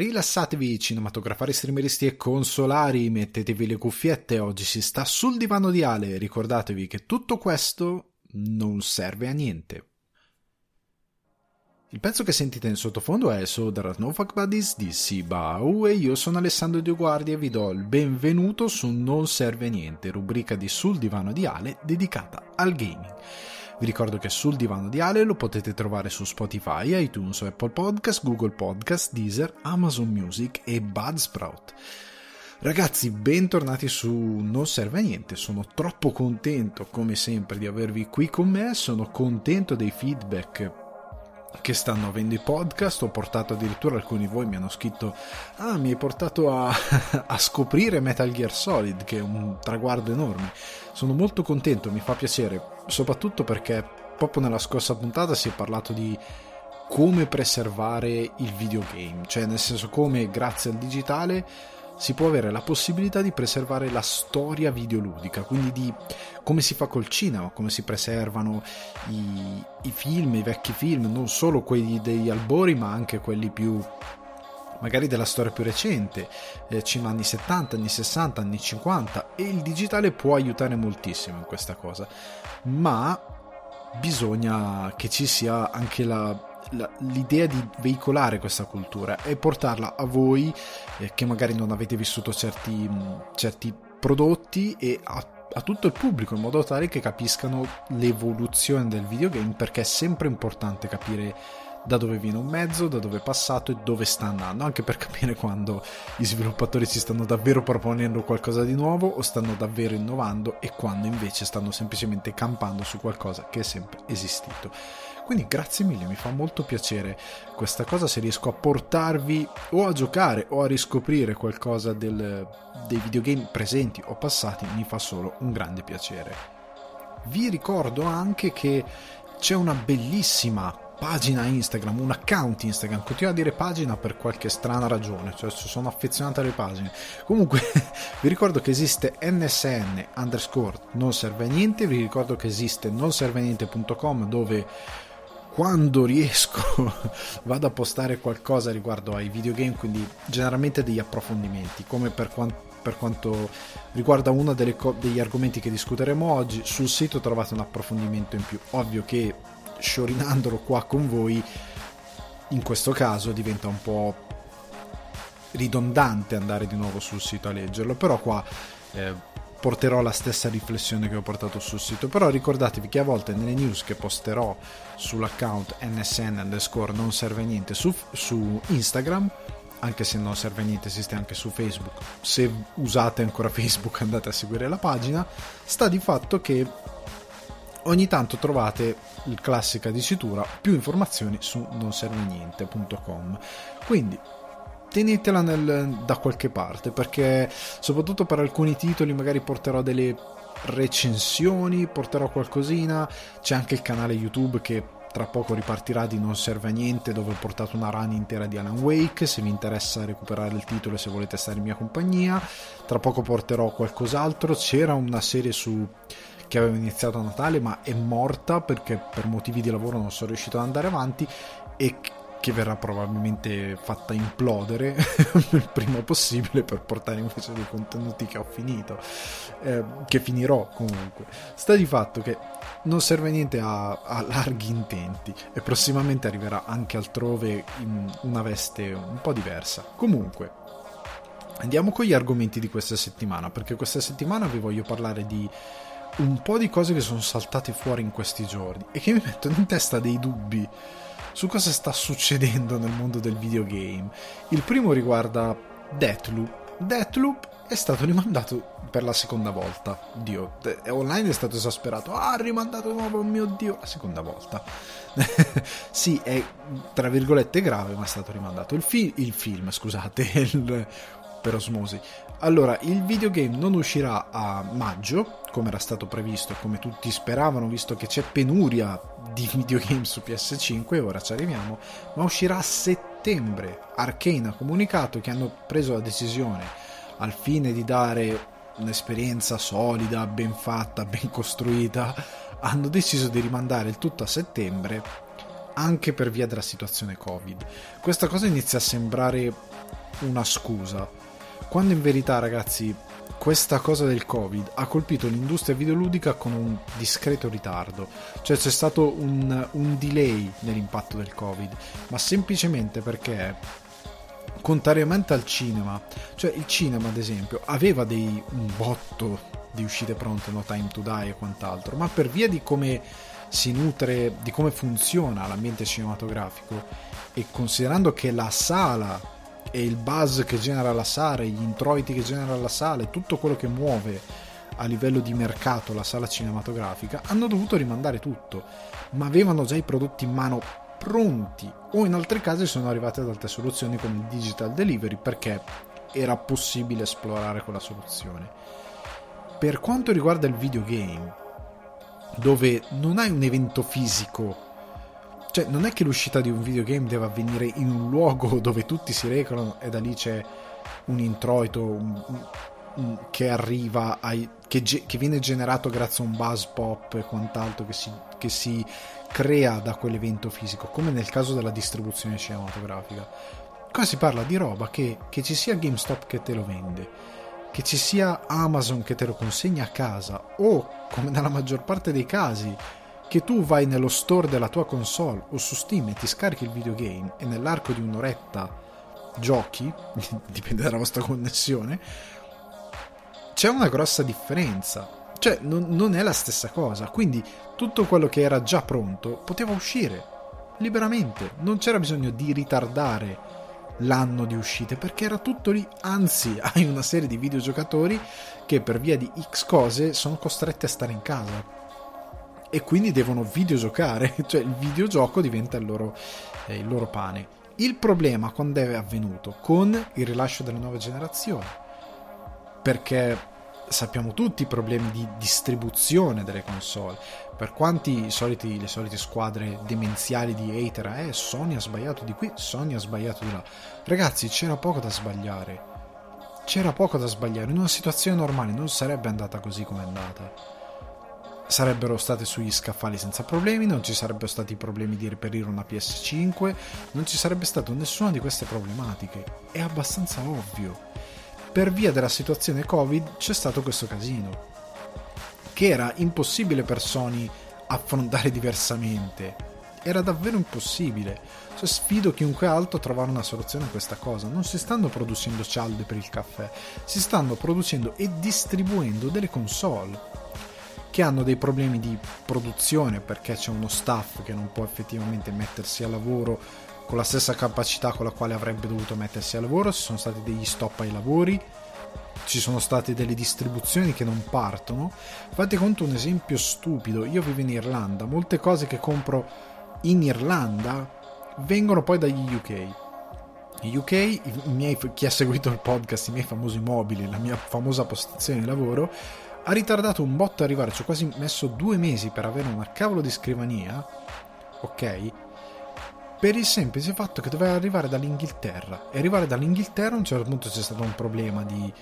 Rilassatevi, cinematografari, streameristi e consolari, mettetevi le cuffiette, oggi si sta sul divano di Ale, ricordatevi che tutto questo non serve a niente. Il pezzo che sentite in sottofondo è So There Are No Fuck Buddies di Sibau e io sono Alessandro Dioguardi e vi do il benvenuto su Non Serve Niente, rubrica di Sul Divano di Ale dedicata al gaming. Vi ricordo che sul divano di Ale lo potete trovare su Spotify, iTunes, Apple Podcast, Google Podcast, Deezer, Amazon Music e Budsprout. Ragazzi, bentornati su Non serve a niente, sono troppo contento come sempre di avervi qui con me, sono contento dei feedback che stanno avendo i podcast. Ho portato addirittura alcuni di voi mi hanno scritto: Ah, mi hai portato a, a, scoprire Metal Gear Solid, che è un traguardo enorme. Sono molto contento, mi fa piacere, soprattutto perché proprio nella scorsa puntata si è parlato di come preservare il videogame, cioè nel senso come grazie al digitale si può avere la possibilità di preservare la storia videoludica, quindi di come si fa col cinema, come si preservano i, i film, i vecchi film, non solo quelli degli albori, ma anche quelli più magari della storia più recente, eh, cinema anni 70, anni 60, anni 50 e il digitale può aiutare moltissimo in questa cosa, ma bisogna che ci sia anche la l'idea di veicolare questa cultura e portarla a voi eh, che magari non avete vissuto certi, certi prodotti e a, a, tutto il pubblico in modo tale che capiscano l'evoluzione del videogame perché è sempre importante capire da dove viene un mezzo, da dove è passato e dove sta andando, anche per capire quando gli sviluppatori ci stanno davvero proponendo qualcosa di nuovo o stanno davvero innovando e quando invece stanno semplicemente campando su qualcosa che è sempre esistito. Quindi grazie mille, mi fa molto piacere questa cosa se riesco a portarvi o a giocare o a riscoprire qualcosa del, dei videogame presenti o passati, mi fa solo un grande piacere. Vi ricordo anche che c'è una bellissima pagina Instagram, un account Instagram, continuo a dire pagina per qualche strana ragione, cioè sono affezionato alle pagine. Comunque vi ricordo che esiste nsn underscore non serve a niente, vi ricordo che esiste non serve niente.com dove quando riesco vado a postare qualcosa riguardo ai videogame, quindi generalmente degli approfondimenti, come per quanto per quanto riguarda uno co- degli argomenti che discuteremo oggi, sul sito trovate un approfondimento in più. Ovvio che sciorinandolo qua con voi, in questo caso diventa un po' ridondante andare di nuovo sul sito a leggerlo, però qua eh, porterò la stessa riflessione che ho portato sul sito. Però ricordatevi che a volte nelle news che posterò sull'account nsn underscore non serve niente su, su Instagram, anche se non serve niente, esiste anche su Facebook. Se usate ancora Facebook andate a seguire la pagina. Sta di fatto che ogni tanto trovate la classica dicitura più informazioni su nonserveniente.com. Quindi tenetela nel, da qualche parte perché soprattutto per alcuni titoli magari porterò delle recensioni, porterò qualcosina, c'è anche il canale YouTube che tra poco ripartirà di Non serve a niente dove ho portato una run intera di Alan Wake. Se vi interessa recuperare il titolo e se volete stare in mia compagnia tra poco porterò qualcos'altro. C'era una serie su che avevo iniziato a Natale ma è morta perché per motivi di lavoro non sono riuscito ad andare avanti e che verrà probabilmente fatta implodere il prima possibile per portare invece dei contenuti che ho finito, eh, che finirò comunque. Sta di fatto che non serve niente a, a, larghi intenti e prossimamente arriverà anche altrove in una veste un po' diversa. Comunque, andiamo con gli argomenti di questa settimana, perché questa settimana vi voglio parlare di un po' di cose che sono saltate fuori in questi giorni e che mi mettono in testa dei dubbi su cosa sta succedendo nel mondo del videogame. Il primo riguarda Deathloop. Deathloop è stato rimandato per la seconda volta. Dio, online è stato esasperato. Ah, rimandato nuovo, oh mio Dio, la seconda volta. sì, è tra virgolette grave, ma è stato rimandato. Il, fi- il film, scusate, il, per osmosi. Allora, il videogame non uscirà a maggio, come era stato previsto, come tutti speravano, visto che c'è penuria di videogame su PS5, ora ci arriviamo, ma uscirà a settembre. Arcane ha comunicato che hanno preso la decisione al fine di dare un'esperienza solida, ben fatta, ben costruita, hanno deciso di rimandare il tutto a settembre anche per via della situazione Covid. Questa cosa inizia a sembrare una scusa, quando in verità ragazzi questa cosa del covid ha colpito l'industria videoludica con un discreto ritardo, cioè c'è stato un, un delay nell'impatto del covid, ma semplicemente perché contrariamente al cinema, cioè il cinema ad esempio aveva dei, un botto di uscite pronte, no? Time to Die e quant'altro, ma per via di come si nutre, di come funziona l'ambiente cinematografico e considerando che la sala e il buzz che genera la sala, gli introiti che genera la sala tutto quello che muove a livello di mercato la sala cinematografica, hanno dovuto rimandare tutto, ma avevano già i prodotti in mano pronti o in altri casi sono arrivate ad altre soluzioni come il digital delivery perché era possibile esplorare quella soluzione. Per quanto riguarda il videogame, dove non hai un evento fisico cioè, non è che l'uscita di un videogame deve avvenire in un luogo dove tutti si recano e da lì c'è un introito un, un, che arriva ai, che, ge, che, viene generato grazie a un buzz pop e quant'altro che si, che si crea da quell'evento fisico, come nel caso della distribuzione cinematografica. Qua si parla di roba che, che ci sia GameStop che te lo vende, che ci sia Amazon che te lo consegna a casa o, come nella maggior parte dei casi, che tu vai nello store della tua console o su Steam e ti scarichi il videogame e nell'arco di un'oretta giochi, dipende dalla vostra connessione, c'è una grossa differenza. Cioè, non, non è la stessa cosa. Quindi tutto quello che era già pronto poteva uscire liberamente. Non c'era bisogno di ritardare l'anno di uscite perché era tutto lì. Anzi, hai una serie di videogiocatori che per via di X cose sono costretti a stare in casa e quindi devono videogiocare, cioè il videogioco diventa il loro, eh, il loro pane. Il problema quando è avvenuto? Con il rilascio delle nuove generazioni, perché sappiamo tutti i problemi di distribuzione delle console. Per quanti soliti, le solite squadre demenziali di hater, eh, Sony ha sbagliato di qui, Sony ha sbagliato di là. Ragazzi, c'era poco da sbagliare. C'era poco da sbagliare. In una situazione normale non sarebbe andata così come è andata sarebbero state sugli scaffali senza problemi, non ci sarebbero stati problemi di reperire una PS5, non ci sarebbe stata nessuna di queste problematiche. È abbastanza ovvio. Per via della situazione Covid c'è stato questo casino, che era impossibile per Sony affrontare diversamente. Era davvero impossibile. Cioè, sfido chiunque altro a trovare una soluzione a questa cosa. Non si stanno producendo cialde per il caffè, si stanno producendo e distribuendo delle console che hanno dei problemi di produzione perché c'è uno staff che non può effettivamente mettersi a lavoro con la stessa capacità con la quale avrebbe dovuto mettersi a lavoro, ci sono stati degli stop ai lavori, ci sono state delle distribuzioni che non partono. Fate conto un esempio stupido, io vivo in Irlanda, molte cose che compro in Irlanda vengono poi dagli UK. UK, miei, chi ha seguito il podcast, i miei famosi mobili, la mia famosa postazione di lavoro, ha ritardato un botto arrivare, ci ho quasi messo due mesi per avere una cavolo di scrivania, ok? Per il semplice fatto che doveva arrivare dall'Inghilterra. E arrivare dall'Inghilterra a un certo punto c'è stato un problema di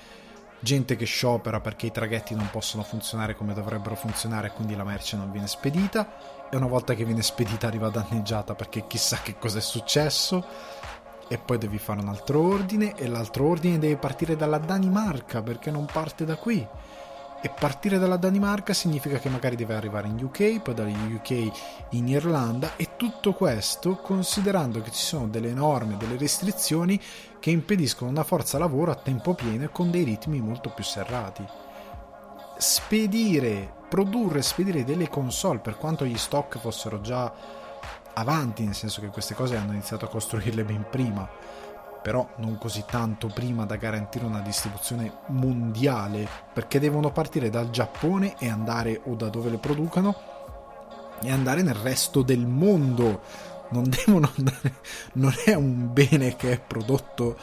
gente che sciopera perché i traghetti non possono funzionare come dovrebbero funzionare e quindi la merce non viene spedita e una volta che viene spedita arriva danneggiata perché chissà che cosa è successo e poi devi fare un altro ordine e l'altro ordine deve partire dalla Danimarca perché non parte da qui e partire dalla Danimarca significa che magari deve arrivare in UK, poi dagli UK in Irlanda e tutto questo considerando che ci sono delle norme, delle restrizioni che impediscono una forza lavoro a tempo pieno e con dei ritmi molto più serrati. Spedire, produrre e spedire delle console per quanto gli stock fossero già avanti, nel senso che queste cose hanno iniziato a costruirle ben prima però non così tanto prima da garantire una distribuzione mondiale, perché devono partire dal Giappone e andare o da dove le producano e andare nel resto del mondo. Non devono andare, non è un bene che è prodotto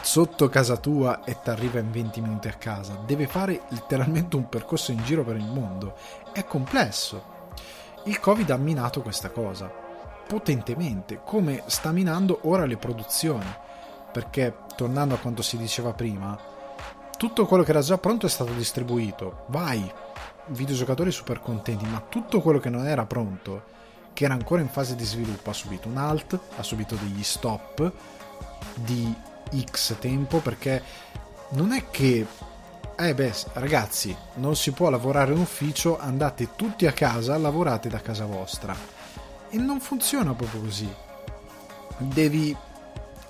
sotto casa tua e ti arriva in 20 minuti a casa, deve fare letteralmente un percorso in giro per il mondo. È complesso. Il Covid ha minato questa cosa potentemente, come sta minando ora le produzioni perché tornando a quanto si diceva prima, tutto quello che era già pronto è stato distribuito. Vai, videogiocatori super contenti, ma tutto quello che non era pronto, che era ancora in fase di sviluppo, ha subito un alt, ha subito degli stop di X tempo perché non è che eh beh, ragazzi, non si può lavorare in ufficio, andate tutti a casa, lavorate da casa vostra. E non funziona proprio così. Devi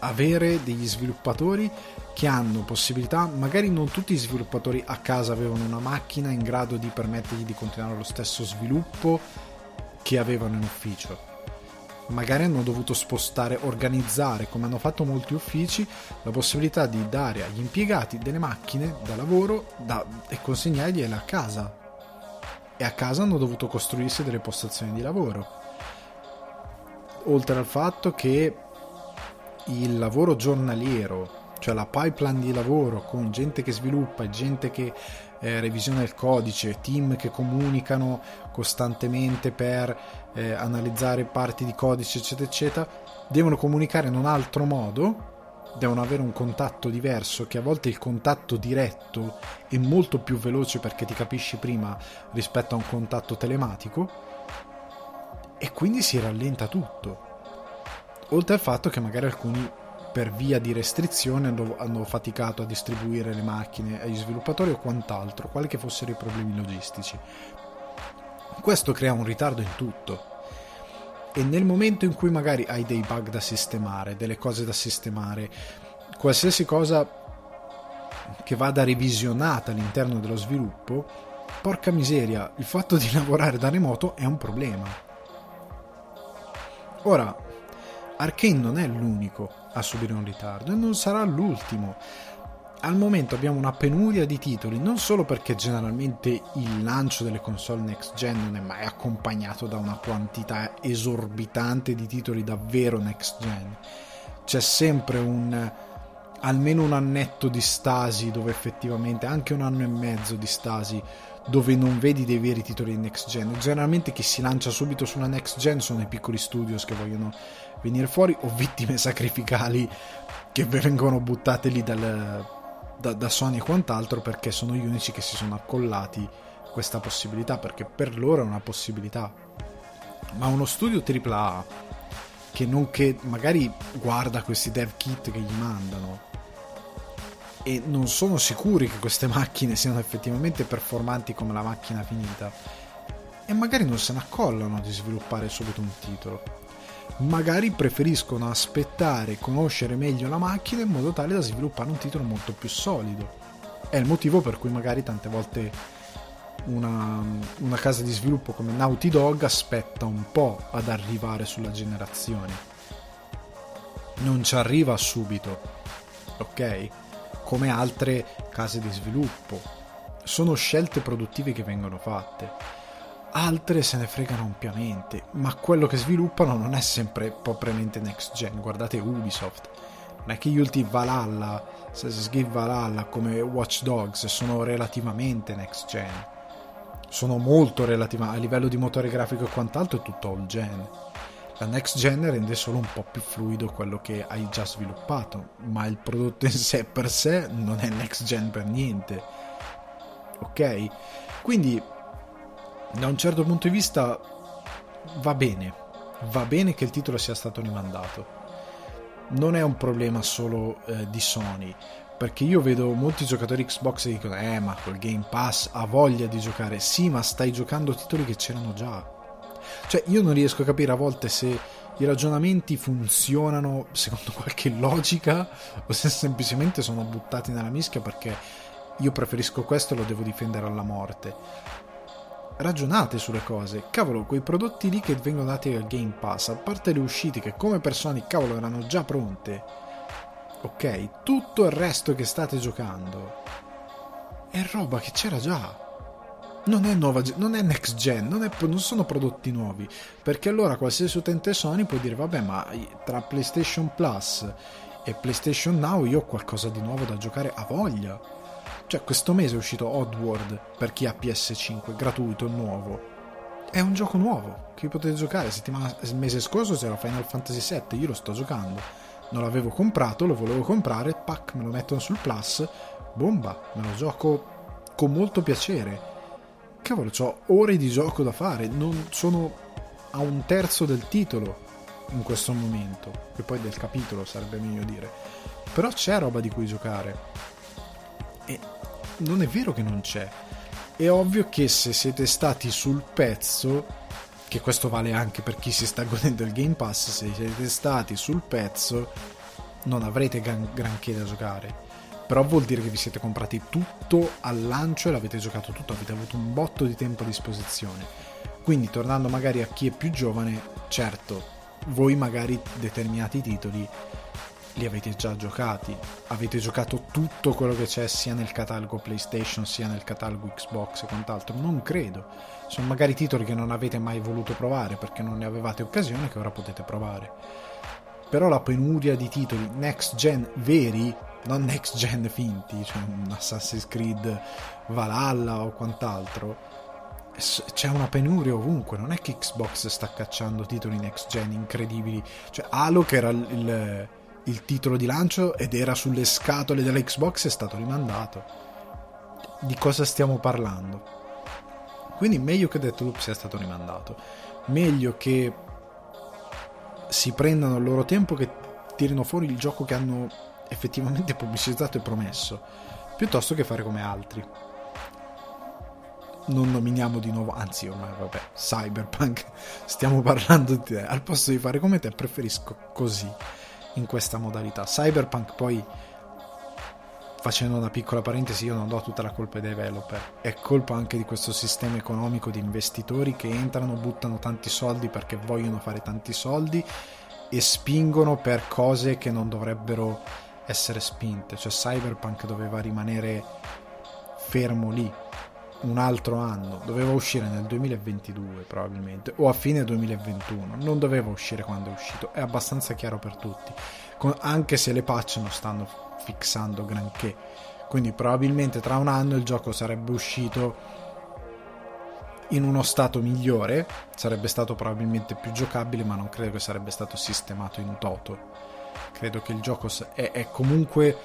avere degli sviluppatori che hanno possibilità, magari non tutti gli sviluppatori a casa avevano una macchina in grado di permettergli di continuare lo stesso sviluppo che avevano in ufficio magari hanno dovuto spostare, organizzare, come hanno fatto molti uffici, la possibilità di dare agli impiegati delle macchine da lavoro da, e consegnargliele a casa. E a casa hanno dovuto costruirsi delle postazioni di lavoro. Oltre al fatto che il lavoro giornaliero, cioè la pipeline di lavoro con gente che sviluppa gente che eh, revisiona il codice, team che comunicano costantemente per eh, analizzare parti di codice, eccetera, eccetera, devono comunicare in un altro modo, devono avere un contatto diverso, che a volte il contatto diretto è molto più veloce perché ti capisci prima rispetto a un contatto telematico, e quindi si rallenta tutto. Oltre al fatto che magari alcuni per via di restrizioni hanno, hanno, faticato a distribuire le macchine agli sviluppatori o quant'altro, quali che fossero i problemi logistici. Questo crea un ritardo in tutto. E nel momento in cui magari hai dei bug da sistemare, delle cose da sistemare, qualsiasi cosa che vada revisionata all'interno dello sviluppo, porca miseria, il fatto di lavorare da remoto è un problema. Ora, Arkane non è l'unico a subire un ritardo e non sarà l'ultimo. Al momento abbiamo una penuria di titoli, non solo perché generalmente il lancio delle console next gen non è mai accompagnato da una quantità esorbitante di titoli davvero next gen. C'è sempre un almeno un annetto di stasi dove effettivamente anche un anno e mezzo di stasi dove non vedi dei veri titoli next gen. Generalmente chi si lancia subito sulla next gen sono i piccoli studios che vogliono venire fuori o vittime sacrificali che vengono buttate lì dal, da, da Sony e quant'altro perché sono gli unici che si sono accollati questa possibilità perché per loro è una possibilità. Ma uno studio AAA che non che magari guarda questi dev kit che gli mandano e non sono sicuri che queste macchine siano effettivamente performanti come la macchina finita e magari non se ne accollano di sviluppare subito un titolo magari preferiscono aspettare, conoscere meglio la macchina in modo tale da sviluppare un titolo molto più solido. È il motivo per cui magari tante volte una, una casa di sviluppo come Naughty Dog aspetta un po' ad arrivare sulla generazione. Non ci arriva subito, ok? Come altre case di sviluppo. Sono scelte produttive che vengono fatte altre se ne fregano ampiamente, ma quello che sviluppano non è sempre propriamente next gen. Guardate Ubisoft, non è che gli ultimi Valhalla, Assassin's Creed Valhalla come Watch Dogs sono relativamente next gen. Sono molto relativa a livello di motore grafico e quant'altro è tutto all gen. La next gen rende solo un po' più fluido quello che hai già sviluppato, ma il prodotto in sé per sé non è next gen per niente. Ok? Quindi da un certo punto di vista va bene, va bene che il titolo sia stato rimandato. Non è un problema solo eh, di Sony, perché io vedo molti giocatori Xbox che dicono eh ma col Game Pass ha voglia di giocare. Sì, ma stai giocando titoli che c'erano già. Cioè, io non riesco a capire a volte se i ragionamenti funzionano secondo qualche logica o se semplicemente sono buttati nella mischia perché io preferisco questo e lo devo difendere alla morte ragionate sulle cose. Cavolo, quei prodotti lì che vengono dati al Game Pass, a parte le uscite che come persone, cavolo, erano già pronte. Ok, tutto il resto che state giocando è roba che c'era già. Non è nuova, non è next gen, non, è, non sono prodotti nuovi. Perché allora qualsiasi utente Sony può dire, vabbè, ma tra PlayStation Plus e PlayStation Now io ho qualcosa di nuovo da giocare a voglia cioè, questo mese è uscito Oddworld per chi ha PS5, gratuito, nuovo. È un gioco nuovo che potete giocare. Settimana, mese scorso c'era Final Fantasy VII, io lo sto giocando. Non l'avevo comprato, lo volevo comprare, pack, me lo mettono sul Plus, bomba, me lo gioco con molto piacere. Cavolo, ho ore di gioco da fare, non sono a un terzo del titolo in questo momento, e poi del capitolo sarebbe meglio dire però c'è roba di cui giocare. E non è vero che non c'è. È ovvio che se siete stati sul pezzo, che questo vale anche per chi si sta godendo il Game Pass, se siete stati sul pezzo non avrete gran- granché da giocare. Però vuol dire che vi siete comprati tutto al lancio e l'avete giocato tutto, avete avuto un botto di tempo a disposizione. Quindi tornando magari a chi è più giovane, certo, voi magari determinati titoli li avete già giocati, avete giocato tutto quello che c'è sia nel catalogo PlayStation sia nel catalogo Xbox e quant'altro, non credo. Sono magari titoli che non avete mai voluto provare perché non ne avevate occasione che ora potete provare. Però la penuria di titoli next gen veri, non next gen finti, cioè un Assassin's Creed Valhalla o quant'altro, c'è una penuria ovunque. Non è che Xbox sta cacciando titoli next gen incredibili. Cioè, Halo, che era il, il, titolo di lancio ed era sulle scatole della Xbox, è stato rimandato. Di cosa stiamo parlando? Quindi, meglio che Deathloop sia stato rimandato. Meglio che si prendano il loro tempo, che tirino fuori il gioco che hanno effettivamente pubblicizzato e promesso, piuttosto che fare come altri non nominiamo di nuovo, anzi ormai vabbè, Cyberpunk, stiamo parlando di te, al posto di fare come te preferisco così, in questa modalità. Cyberpunk poi, facendo una piccola parentesi, io non do tutta la colpa ai developer, è colpa anche di questo sistema economico di investitori che entrano, buttano tanti soldi perché vogliono fare tanti soldi e spingono per cose che non dovrebbero essere spinte, cioè Cyberpunk doveva rimanere fermo lì un altro anno, doveva uscire nel 2022 probabilmente, o a fine 2021, non doveva uscire quando è uscito, è abbastanza chiaro per tutti, anche se le patch non stanno fissando granché, quindi probabilmente tra un anno il gioco sarebbe uscito in uno stato migliore, sarebbe stato probabilmente più giocabile, ma non credo che sarebbe stato sistemato in toto. Credo che il gioco è, è comunque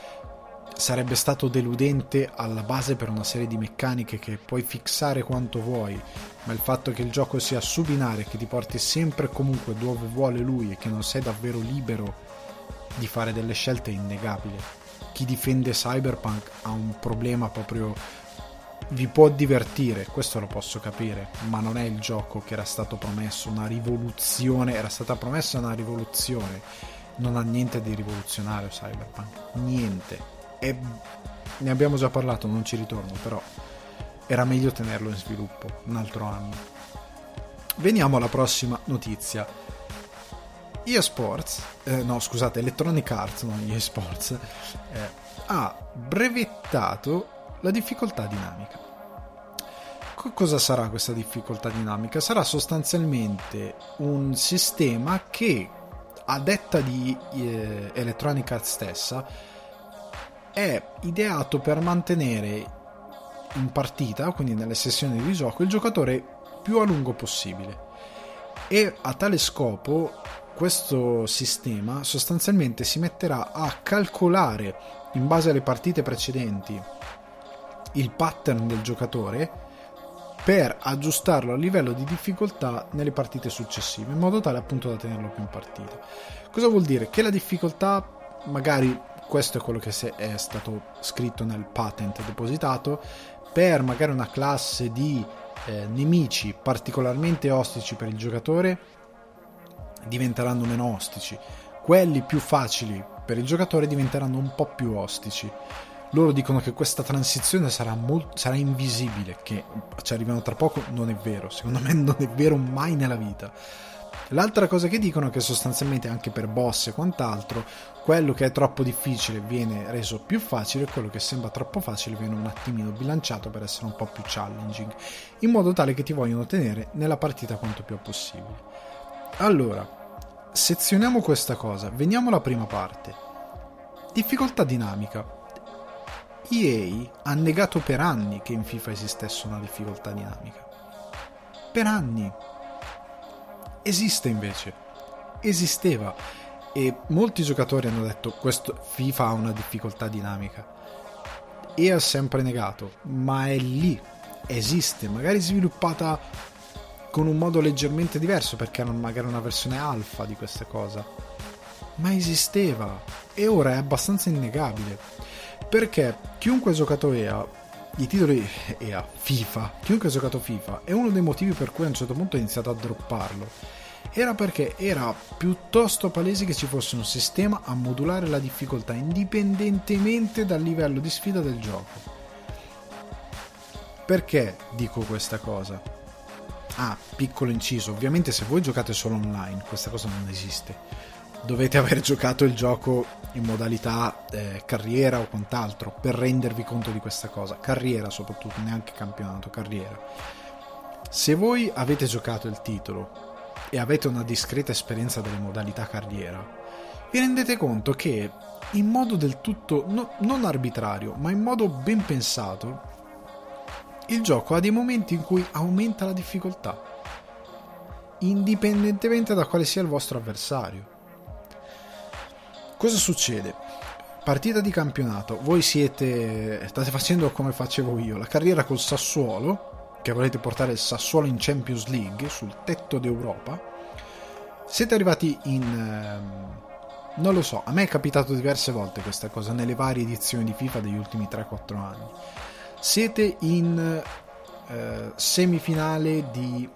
sarebbe stato deludente alla base per una serie di meccaniche che puoi fissare quanto vuoi, ma il fatto che il gioco sia su binare, che ti porti sempre e comunque dove vuole lui e che non sei davvero libero di fare delle scelte è innegabile. Chi difende Cyberpunk ha un problema proprio vi può divertire, questo lo posso capire, ma non è il gioco che era stato promesso, una rivoluzione, era stata promessa una rivoluzione, non ha niente di rivoluzionario Cyberpunk, niente è, ne abbiamo già parlato, non ci ritorno, però era meglio tenerlo in sviluppo un altro anno. Veniamo alla prossima notizia. eSports, eh, no scusate, Electronic Arts, non eSports, eh, ha brevettato la difficoltà dinamica. C- cosa sarà questa difficoltà dinamica? Sarà sostanzialmente un sistema che, a detta di eh, Electronic Arts stessa, è ideato per mantenere in partita, quindi nelle sessioni di gioco, il giocatore più a lungo possibile. E a tale scopo questo sistema sostanzialmente si metterà a calcolare in base alle partite precedenti il pattern del giocatore per aggiustarlo a livello di difficoltà nelle partite successive in modo tale appunto da tenerlo più in partita. Cosa vuol dire? Che la difficoltà magari questo è quello che è stato scritto nel patent depositato, per magari una classe di eh, nemici particolarmente ostici per il giocatore diventeranno meno ostici, quelli più facili per il giocatore diventeranno un po' più ostici. Loro dicono che questa transizione sarà, molt- sarà invisibile, che ci arrivano tra poco, non è vero, secondo me non è vero mai nella vita L'altra cosa che dicono è che sostanzialmente anche per boss e quant'altro, quello che è troppo difficile viene reso più facile e quello che sembra troppo facile viene un attimino bilanciato per essere un po' più challenging, in modo tale che ti vogliono tenere nella partita quanto più possibile. Allora, sezioniamo questa cosa, veniamo alla prima parte. Difficoltà dinamica. EA ha negato per anni che in FIFA esistesse una difficoltà dinamica. Per anni esiste invece, esisteva e molti giocatori hanno detto questo FIFA ha una difficoltà dinamica e ha sempre negato, ma è lì, esiste, magari sviluppata con un modo leggermente diverso perché hanno magari una versione alfa di questa cosa. ma esisteva e ora è abbastanza innegabile. Perché chiunque ha giocato EA, i titoli EA, FIFA, chiunque ha giocato FIFA, è uno dei motivi per cui a un certo punto ho iniziato a dropparlo. Era perché era piuttosto palese che ci fosse un sistema a modulare la difficoltà indipendentemente dal livello di sfida del gioco. Perché dico questa cosa? Ah, piccolo inciso, ovviamente se voi giocate solo online, questa cosa non esiste dovete aver giocato il gioco in modalità eh, carriera o quant'altro per rendervi conto di questa cosa. Carriera soprattutto, neanche campionato, carriera. Se voi avete giocato il titolo e avete una discreta esperienza delle modalità carriera, vi rendete conto che in modo del tutto no, non arbitrario, ma in modo ben pensato, il gioco ha dei momenti in cui aumenta la difficoltà, indipendentemente da quale sia il vostro avversario. Cosa succede? Partita di campionato, voi siete state facendo come facevo io, la carriera col Sassuolo, che volete portare il Sassuolo in Champions League sul tetto d'Europa. Siete arrivati in ehm, non lo so, a me è capitato diverse volte questa cosa nelle varie edizioni di FIFA degli ultimi 3-4 anni. Siete in eh, semifinale di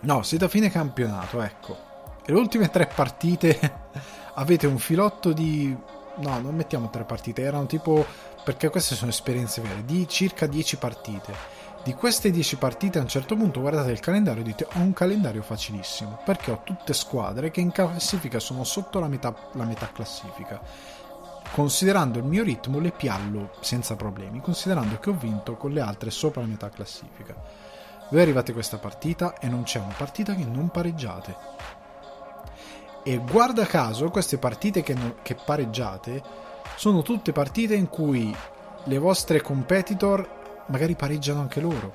No, siete a fine campionato, ecco. E le ultime tre partite avete un filotto di... No, non mettiamo tre partite, erano tipo... Perché queste sono esperienze vere, di circa 10 partite. Di queste 10 partite a un certo punto guardate il calendario e dite ho un calendario facilissimo, perché ho tutte squadre che in classifica sono sotto la metà, la metà classifica. Considerando il mio ritmo le piallo senza problemi, considerando che ho vinto con le altre sopra la metà classifica. Voi arrivate a questa partita e non c'è una partita che non pareggiate e guarda caso, queste partite che, non, che pareggiate sono tutte partite in cui le vostre competitor magari pareggiano anche loro.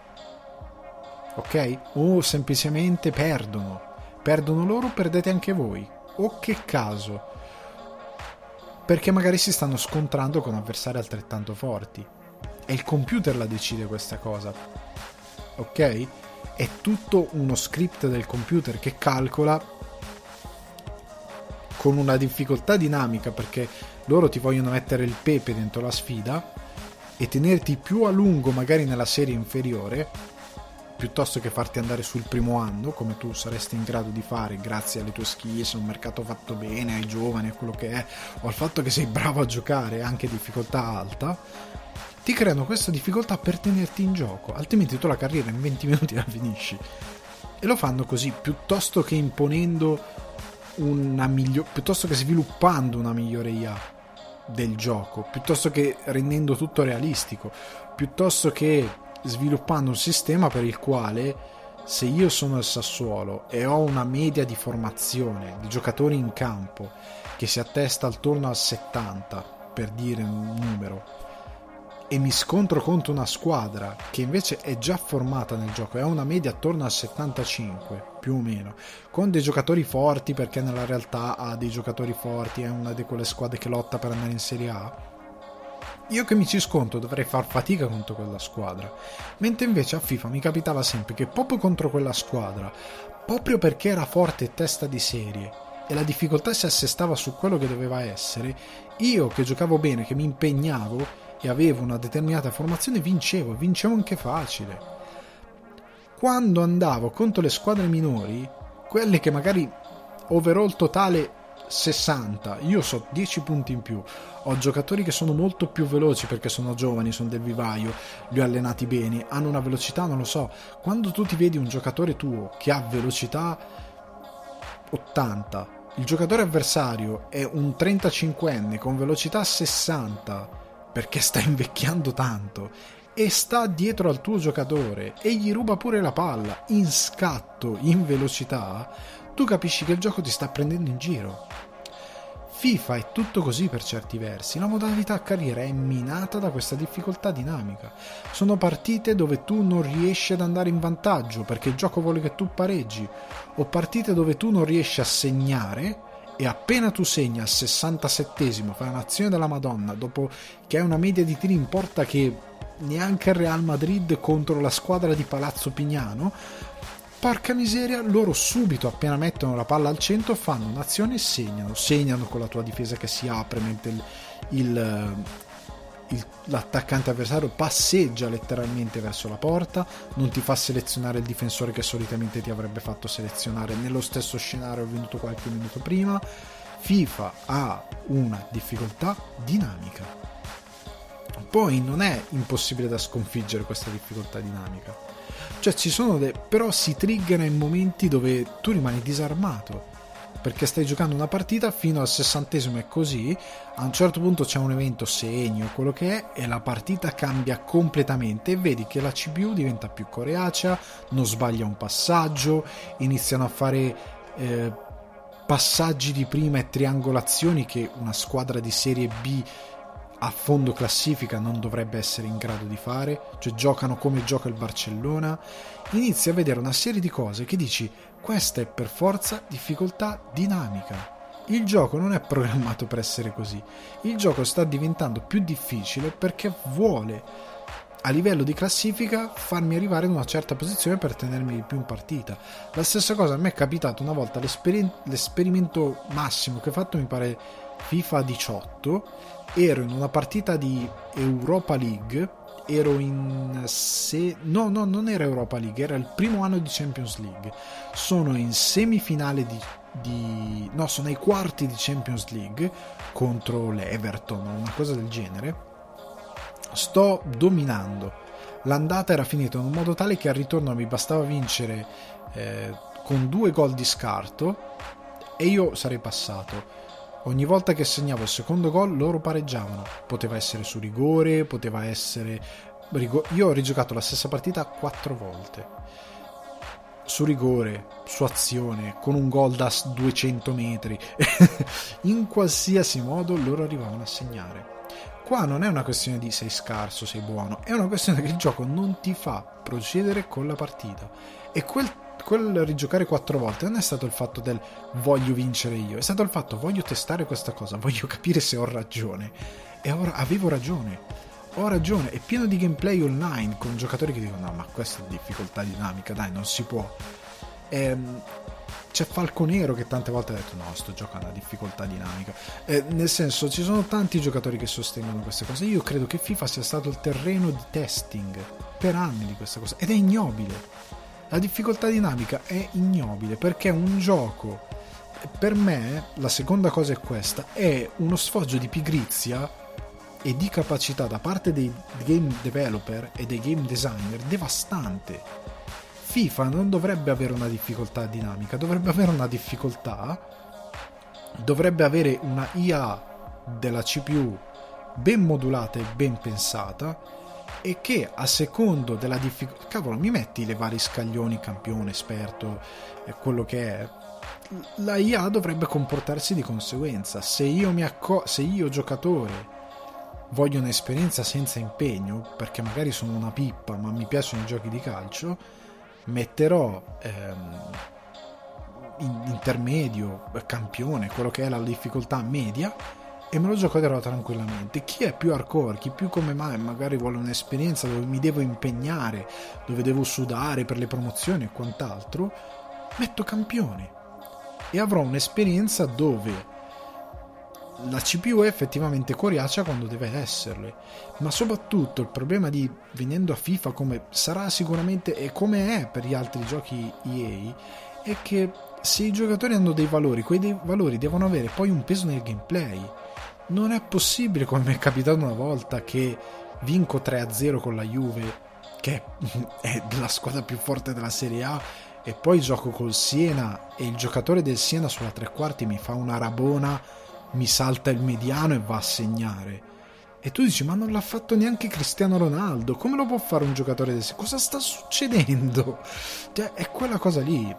Ok? O semplicemente perdono. Perdono loro, perdete anche voi. O che caso. Perché magari si stanno scontrando con avversari altrettanto forti. E il computer la decide questa cosa. Ok? È tutto uno script del computer che calcola con una difficoltà dinamica perché loro ti vogliono mettere il pepe dentro la sfida e tenerti più a lungo magari nella serie inferiore piuttosto che farti andare sul primo anno come tu saresti in grado di fare grazie alle tue skills, a un mercato fatto bene, ai giovani, a quello che è o al fatto che sei bravo a giocare anche difficoltà alta ti creano questa difficoltà per tenerti in gioco. Altrimenti tu la carriera in 20 minuti la finisci. E lo fanno così piuttosto che imponendo una migliore piuttosto che sviluppando una migliore IA del gioco, piuttosto che rendendo tutto realistico, piuttosto che sviluppando un sistema per il quale se io sono il Sassuolo e ho una media di formazione di giocatori in campo che si attesta attorno al 70 per dire un numero e mi scontro contro una squadra che invece è già formata nel gioco e ha una media attorno al 75 più o meno con dei giocatori forti perché nella realtà ha dei giocatori forti è una di quelle squadre che lotta per andare in Serie A. Io che mi ci scontro dovrei far fatica contro quella squadra mentre invece a FIFA mi capitava sempre che proprio contro quella squadra proprio perché era forte e testa di serie e la difficoltà si assestava su quello che doveva essere io che giocavo bene che mi impegnavo e avevo una determinata formazione vincevo, vincevo anche facile. Quando andavo contro le squadre minori, quelle che magari overall totale 60, io so 10 punti in più, ho giocatori che sono molto più veloci perché sono giovani, sono del vivaio, li ho allenati bene, hanno una velocità, non lo so. Quando tu ti vedi un giocatore tuo che ha velocità 80, il giocatore avversario è un 35enne con velocità 60, perché sta invecchiando tanto e sta dietro al tuo giocatore e gli ruba pure la palla in scatto, in velocità, tu capisci che il gioco ti sta prendendo in giro. FIFA è tutto così per certi versi, la modalità carriera è minata da questa difficoltà dinamica. Sono partite dove tu non riesci ad andare in vantaggio perché il gioco vuole che tu pareggi, o partite dove tu non riesci a segnare e appena tu segni al 67esimo, fai un'azione della Madonna, dopo che hai una media di tiri in porta che neanche il Real Madrid contro la squadra di Palazzo Pignano, porca miseria, loro subito appena mettono la palla al centro fanno un'azione e segnano, segnano con la tua difesa che si apre mentre il, il, il, l'attaccante avversario passeggia letteralmente verso la porta, non ti fa selezionare il difensore che solitamente ti avrebbe fatto selezionare nello stesso scenario venuto qualche minuto prima. FIFA ha una difficoltà dinamica. Poi non è impossibile da sconfiggere questa difficoltà dinamica cioè ci sono dei... però si triggera in momenti dove tu rimani disarmato perché stai giocando una partita fino al sessantesimo è così, a un certo punto c'è un evento segno, quello che è, e la partita cambia completamente e vedi che la CPU diventa più coreacea, non sbaglia un passaggio, iniziano a fare eh, passaggi di prima e triangolazioni che una squadra di serie B a fondo classifica non dovrebbe essere in grado di fare, cioè giocano come gioca il Barcellona, inizi a vedere una serie di cose che dici questa è per forza difficoltà dinamica. Il gioco non è programmato per essere così, il gioco sta diventando più difficile perché vuole a livello di classifica farmi arrivare in una certa posizione per tenermi di più in partita. La stessa cosa a me è capitato una volta l'esperimento massimo che ho fatto mi pare FIFA 18 ero in una partita di Europa League ero in se no no non era Europa League era il primo anno di Champions League. Sono in semifinale di, di no sono ai quarti di Champions League contro l'Everton o una cosa del genere. Sto dominando. L'andata era finita in un modo tale che al ritorno mi bastava vincere eh, con due gol di scarto e io sarei passato Ogni volta che segnavo il secondo gol loro pareggiavano. Poteva essere su rigore, poteva essere... Io ho rigiocato la stessa partita quattro volte. Su rigore, su azione, con un gol da 200 metri. In qualsiasi modo loro arrivavano a segnare. Qua non è una questione di sei scarso, sei buono, è una questione che il gioco non ti fa procedere con la partita. E quel quel rigiocare quattro volte non è stato il fatto del voglio vincere io, è stato il fatto voglio testare questa cosa, voglio capire se ho ragione. E ora avevo ragione. Ho ragione, è pieno di gameplay online con giocatori che dicono no ma questa è difficoltà dinamica, dai non si può. Ehm, c'è Falconero che tante volte ha detto no sto gioco ha una difficoltà dinamica. E, nel senso ci sono tanti giocatori che sostengono queste cose. Io credo che FIFA sia stato il terreno di testing per anni di questa cosa ed è ignobile la difficoltà dinamica è ignobile perché un gioco, per me, la seconda cosa è questa, è uno sfoggio di pigrizia e di capacità da parte dei game developer e dei game designer devastante. FIFA non dovrebbe avere una difficoltà dinamica, dovrebbe avere una difficoltà, dovrebbe avere una IA della CPU ben modulata e ben pensata e che a secondo della difficoltà cavolo mi metti le vari scaglioni campione esperto eh, quello che è la IA dovrebbe comportarsi di conseguenza. Se io, acco- se io giocatore voglio un'esperienza senza impegno perché magari sono una pippa ma mi piacciono i giochi di calcio metterò ehm, intermedio campione quello che è la difficoltà media e me lo giocherò tranquillamente. Chi è più hardcore, chi più come me magari vuole un'esperienza dove mi devo impegnare, dove devo sudare per le promozioni e quant'altro, metto campione e avrò un'esperienza dove la CPU è effettivamente coriacea quando deve esserle, ma soprattutto il problema di venendo a FIFA come sarà sicuramente e come è per gli altri giochi EA è che se i giocatori hanno dei valori, quei dei valori devono avere poi un peso nel gameplay non è possibile come mi è capitato una volta che vinco 3-0 con la Juve che è la squadra più forte della Serie A e poi gioco col Siena e il giocatore del Siena sulla tre quarti mi fa una rabona mi salta il mediano e va a segnare. E tu dici ma non l'ha fatto neanche Cristiano Ronaldo come lo può fare un giocatore del Siena? Cosa sta succedendo? Cioè, è quella cosa lì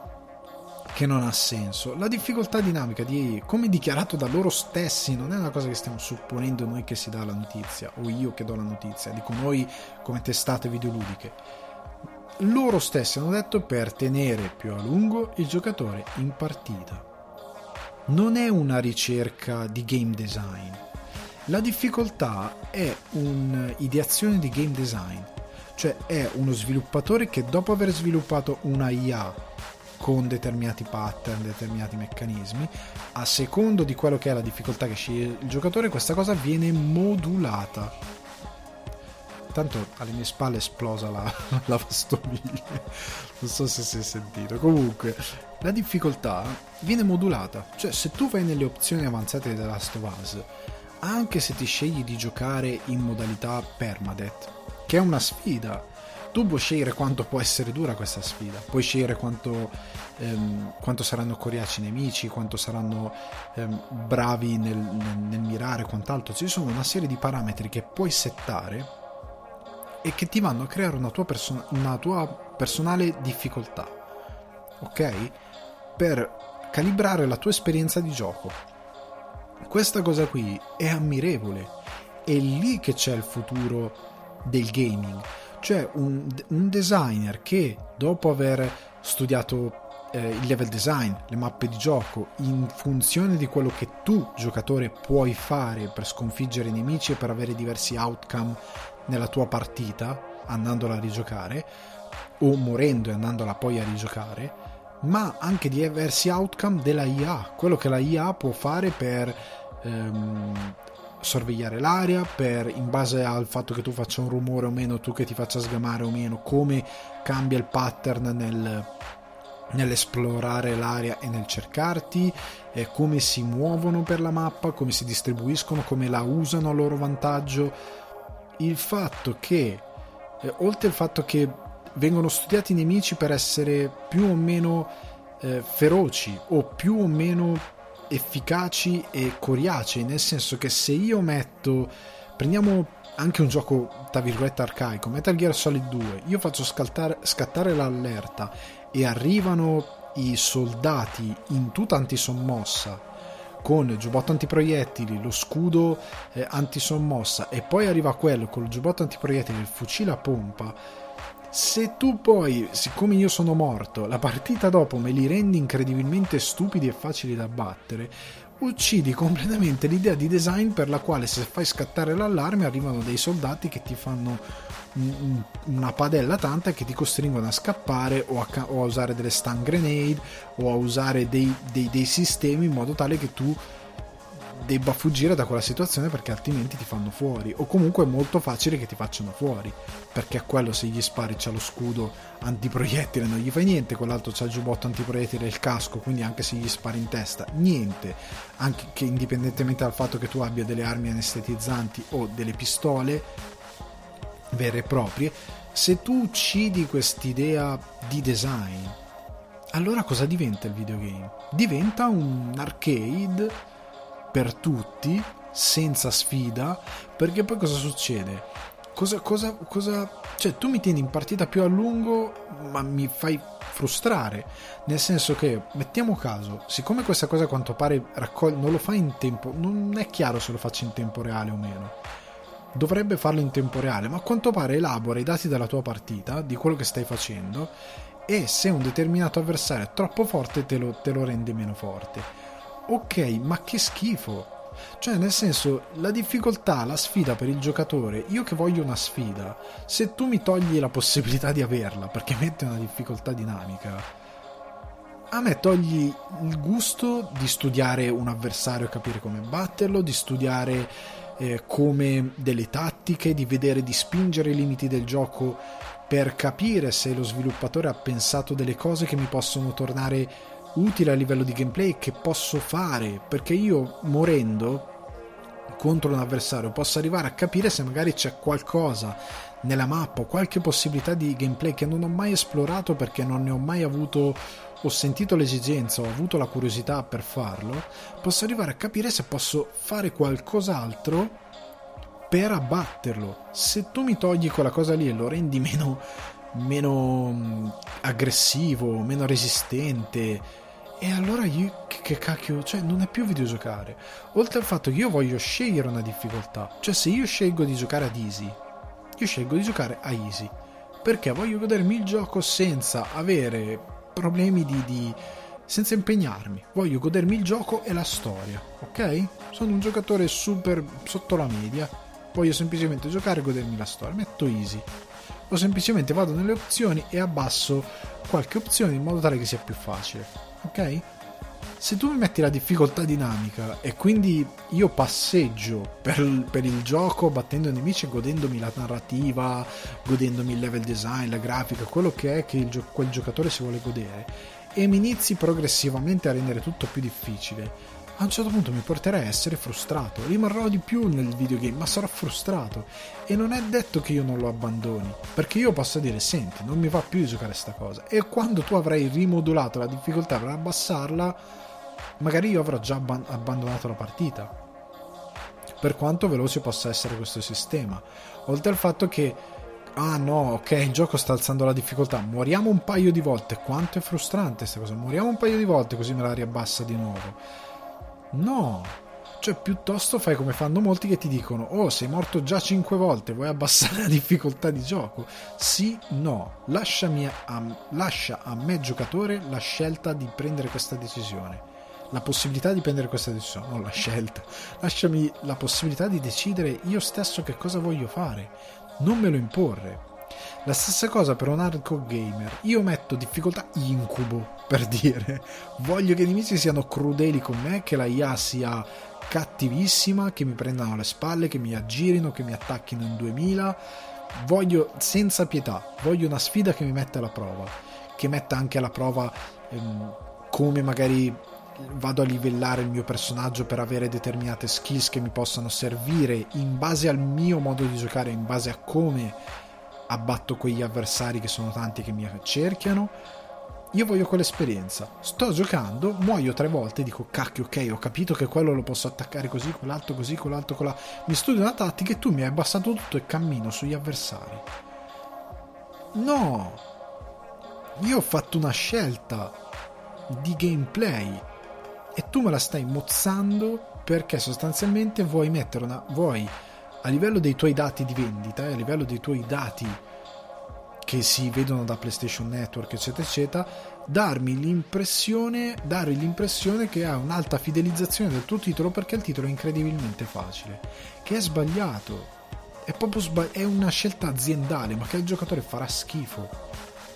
che non ha senso. La difficoltà dinamica di come dichiarato da loro stessi non è una cosa che stiamo supponendo noi che si dà la notizia o io che do la notizia, dico noi come testate videoludiche. Loro stessi hanno detto per tenere più a lungo il giocatore in partita. Non è una ricerca di game design. La difficoltà è un'ideazione di game design Cioè è uno sviluppatore che dopo aver sviluppato una IA con determinati pattern, determinati meccanismi, a secondo di quello che è la difficoltà che sceglie il giocatore, questa cosa viene modulata. Tanto alle mie spalle è esplosa la, la lavastoviglie, non so se si è sentito. Comunque, la difficoltà viene modulata, cioè se tu vai nelle opzioni avanzate della Last of Us, anche se ti scegli di giocare in modalità permadeath, che è una sfida, tu puoi scegliere quanto può essere dura questa sfida, puoi scegliere quanto, ehm, quanto saranno coriaci i nemici, quanto saranno ehm, bravi nel, nel, nel mirare, quant'altro. Ci sono una serie di parametri che puoi settare e che ti vanno a creare una tua, person- una tua personale difficoltà, ok? Per calibrare la tua esperienza di gioco. Questa cosa qui è ammirevole, è lì che c'è il futuro del gaming cioè un, un designer che dopo aver studiato eh, il level design, le mappe di gioco, in funzione di quello che tu, giocatore, puoi fare per sconfiggere i nemici e per avere diversi outcome nella tua partita, andandola a rigiocare, o morendo e andandola poi a rigiocare, ma anche diversi outcome della IA, quello che la IA può fare per ehm, sorvegliare l'aria, per in base al fatto che tu faccia un rumore o meno, tu che ti faccia sgamare o meno, come cambia il pattern nel, nell'esplorare l'area e nel cercarti, eh, come si muovono per la mappa, come si distribuiscono, come la usano a loro vantaggio. Il fatto che, eh, oltre al fatto che vengono studiati i nemici per essere più o meno eh, feroci o più o meno efficaci e coriacei, nel senso che se io metto, prendiamo anche un gioco tra virgolette arcaico, Metal Gear Solid 2, io faccio scattare, scattare l'allerta e arrivano i soldati in tutta antisommossa con il giubbotto antiproiettili, lo scudo eh, antisommossa e poi arriva quello con il giubbotto antiproiettili e il fucile a pompa se tu poi, siccome io sono morto, la partita dopo me li rendi incredibilmente stupidi e facili da battere, uccidi completamente l'idea di design per la quale se fai scattare l'allarme arrivano dei soldati che ti fanno una padella tanta che ti costringono a scappare o a, o a usare delle stun grenade o a usare dei, dei, dei sistemi in modo tale che tu debba fuggire da quella situazione perché altrimenti ti fanno fuori o comunque è molto facile che ti facciano fuori perché a quello se gli spari c'ha lo scudo antiproiettile non gli fai niente quell'altro c'ha il giubbotto antiproiettile e il casco quindi anche se gli spari in testa niente anche che indipendentemente dal fatto che tu abbia delle armi anestetizzanti o delle pistole vere e proprie se tu uccidi quest'idea di design allora cosa diventa il videogame? diventa un arcade per tutti, senza sfida, perché poi cosa succede? Cosa, cosa, cosa, cioè tu mi tieni in partita più a lungo, ma mi fai frustrare. Nel senso che, mettiamo caso, siccome questa cosa a quanto pare raccoglie, non lo fa in tempo, non è chiaro se lo faccio in tempo reale o meno. Dovrebbe farlo in tempo reale, ma a quanto pare elabora i dati della tua partita, di quello che stai facendo, e se un determinato avversario è troppo forte te lo, te lo rende meno forte ok, ma che schifo. Cioè, nel senso, la difficoltà, la sfida per il giocatore, io che voglio una sfida, se tu mi togli la possibilità di averla perché mette una difficoltà dinamica, a me togli il gusto di studiare un avversario e capire come batterlo, di studiare eh, come delle tattiche, di vedere, di spingere i limiti del gioco per capire se lo sviluppatore ha pensato delle cose che mi possono tornare utile a livello di gameplay che posso fare perché io morendo contro un avversario posso arrivare a capire se magari c'è qualcosa nella mappa qualche possibilità di gameplay che non ho mai esplorato perché non ne ho mai avuto ho sentito l'esigenza ho avuto la curiosità per farlo posso arrivare a capire se posso fare qualcos'altro per abbatterlo. Se tu mi togli quella cosa lì e lo rendi meno meno mm, aggressivo meno resistente e allora io, che, cacchio, cioè non è più videogiocare. Oltre al fatto che io voglio scegliere una difficoltà, cioè se io scelgo di giocare ad easy, io scelgo di giocare a easy, perché voglio godermi il gioco senza avere problemi di, di senza impegnarmi. Voglio godermi il gioco e la storia, ok? Sono un giocatore super sotto la media, voglio semplicemente giocare e godermi la storia, metto easy. o semplicemente vado nelle opzioni e abbasso qualche opzione in modo tale che sia più facile. Ok? Se tu mi metti la difficoltà dinamica e quindi io passeggio per, per il gioco battendo i nemici, godendomi la narrativa, godendomi il level design, la grafica, quello che è che il, quel giocatore si vuole godere, e mi inizi progressivamente a rendere tutto più difficile, a un certo punto mi porterei a essere frustrato. Rimarrò di più nel videogame, ma sarò frustrato. E non è detto che io non lo abbandoni, perché io posso dire: Senti, non mi va più di giocare sta cosa. E quando tu avrai rimodulato la difficoltà per abbassarla, magari io avrò già abban- abbandonato la partita. Per quanto veloce possa essere questo sistema. Oltre al fatto che ah no, ok, il gioco sta alzando la difficoltà, moriamo un paio di volte, quanto è frustrante questa cosa, moriamo un paio di volte così me la riabbassa di nuovo. No, cioè piuttosto fai come fanno molti che ti dicono oh sei morto già 5 volte vuoi abbassare la difficoltà di gioco? Sì no. Lasciami a, lascia a me giocatore la scelta di prendere questa decisione. La possibilità di prendere questa decisione non la scelta. Lasciami la possibilità di decidere io stesso che cosa voglio fare. Non me lo imporre la stessa cosa per un hardcore gamer. Io metto difficoltà incubo, per dire. Voglio che i nemici siano crudeli con me, che la IA sia cattivissima, che mi prendano le spalle, che mi aggirino, che mi attacchino in 2000. Voglio senza pietà, voglio una sfida che mi metta alla prova, che metta anche alla prova ehm, come magari vado a livellare il mio personaggio per avere determinate skills che mi possano servire in base al mio modo di giocare, in base a come abbatto quegli avversari che sono tanti che mi cerchiano. Io voglio quell'esperienza. Sto giocando, muoio tre volte, dico cacchio, ok, ho capito che quello lo posso attaccare così, quell'altro così, quell'altro con la. Mi studio una tattica e tu mi hai abbassato tutto e cammino sugli avversari. No! Io ho fatto una scelta di gameplay e tu me la stai mozzando perché sostanzialmente vuoi mettere una. vuoi a livello dei tuoi dati di vendita e a livello dei tuoi dati che si vedono da PlayStation Network, eccetera, eccetera, darmi l'impressione, dare l'impressione che ha un'alta fidelizzazione del tuo titolo perché il titolo è incredibilmente facile, che è sbagliato. È proprio sbagli- è una scelta aziendale, ma che il giocatore farà schifo.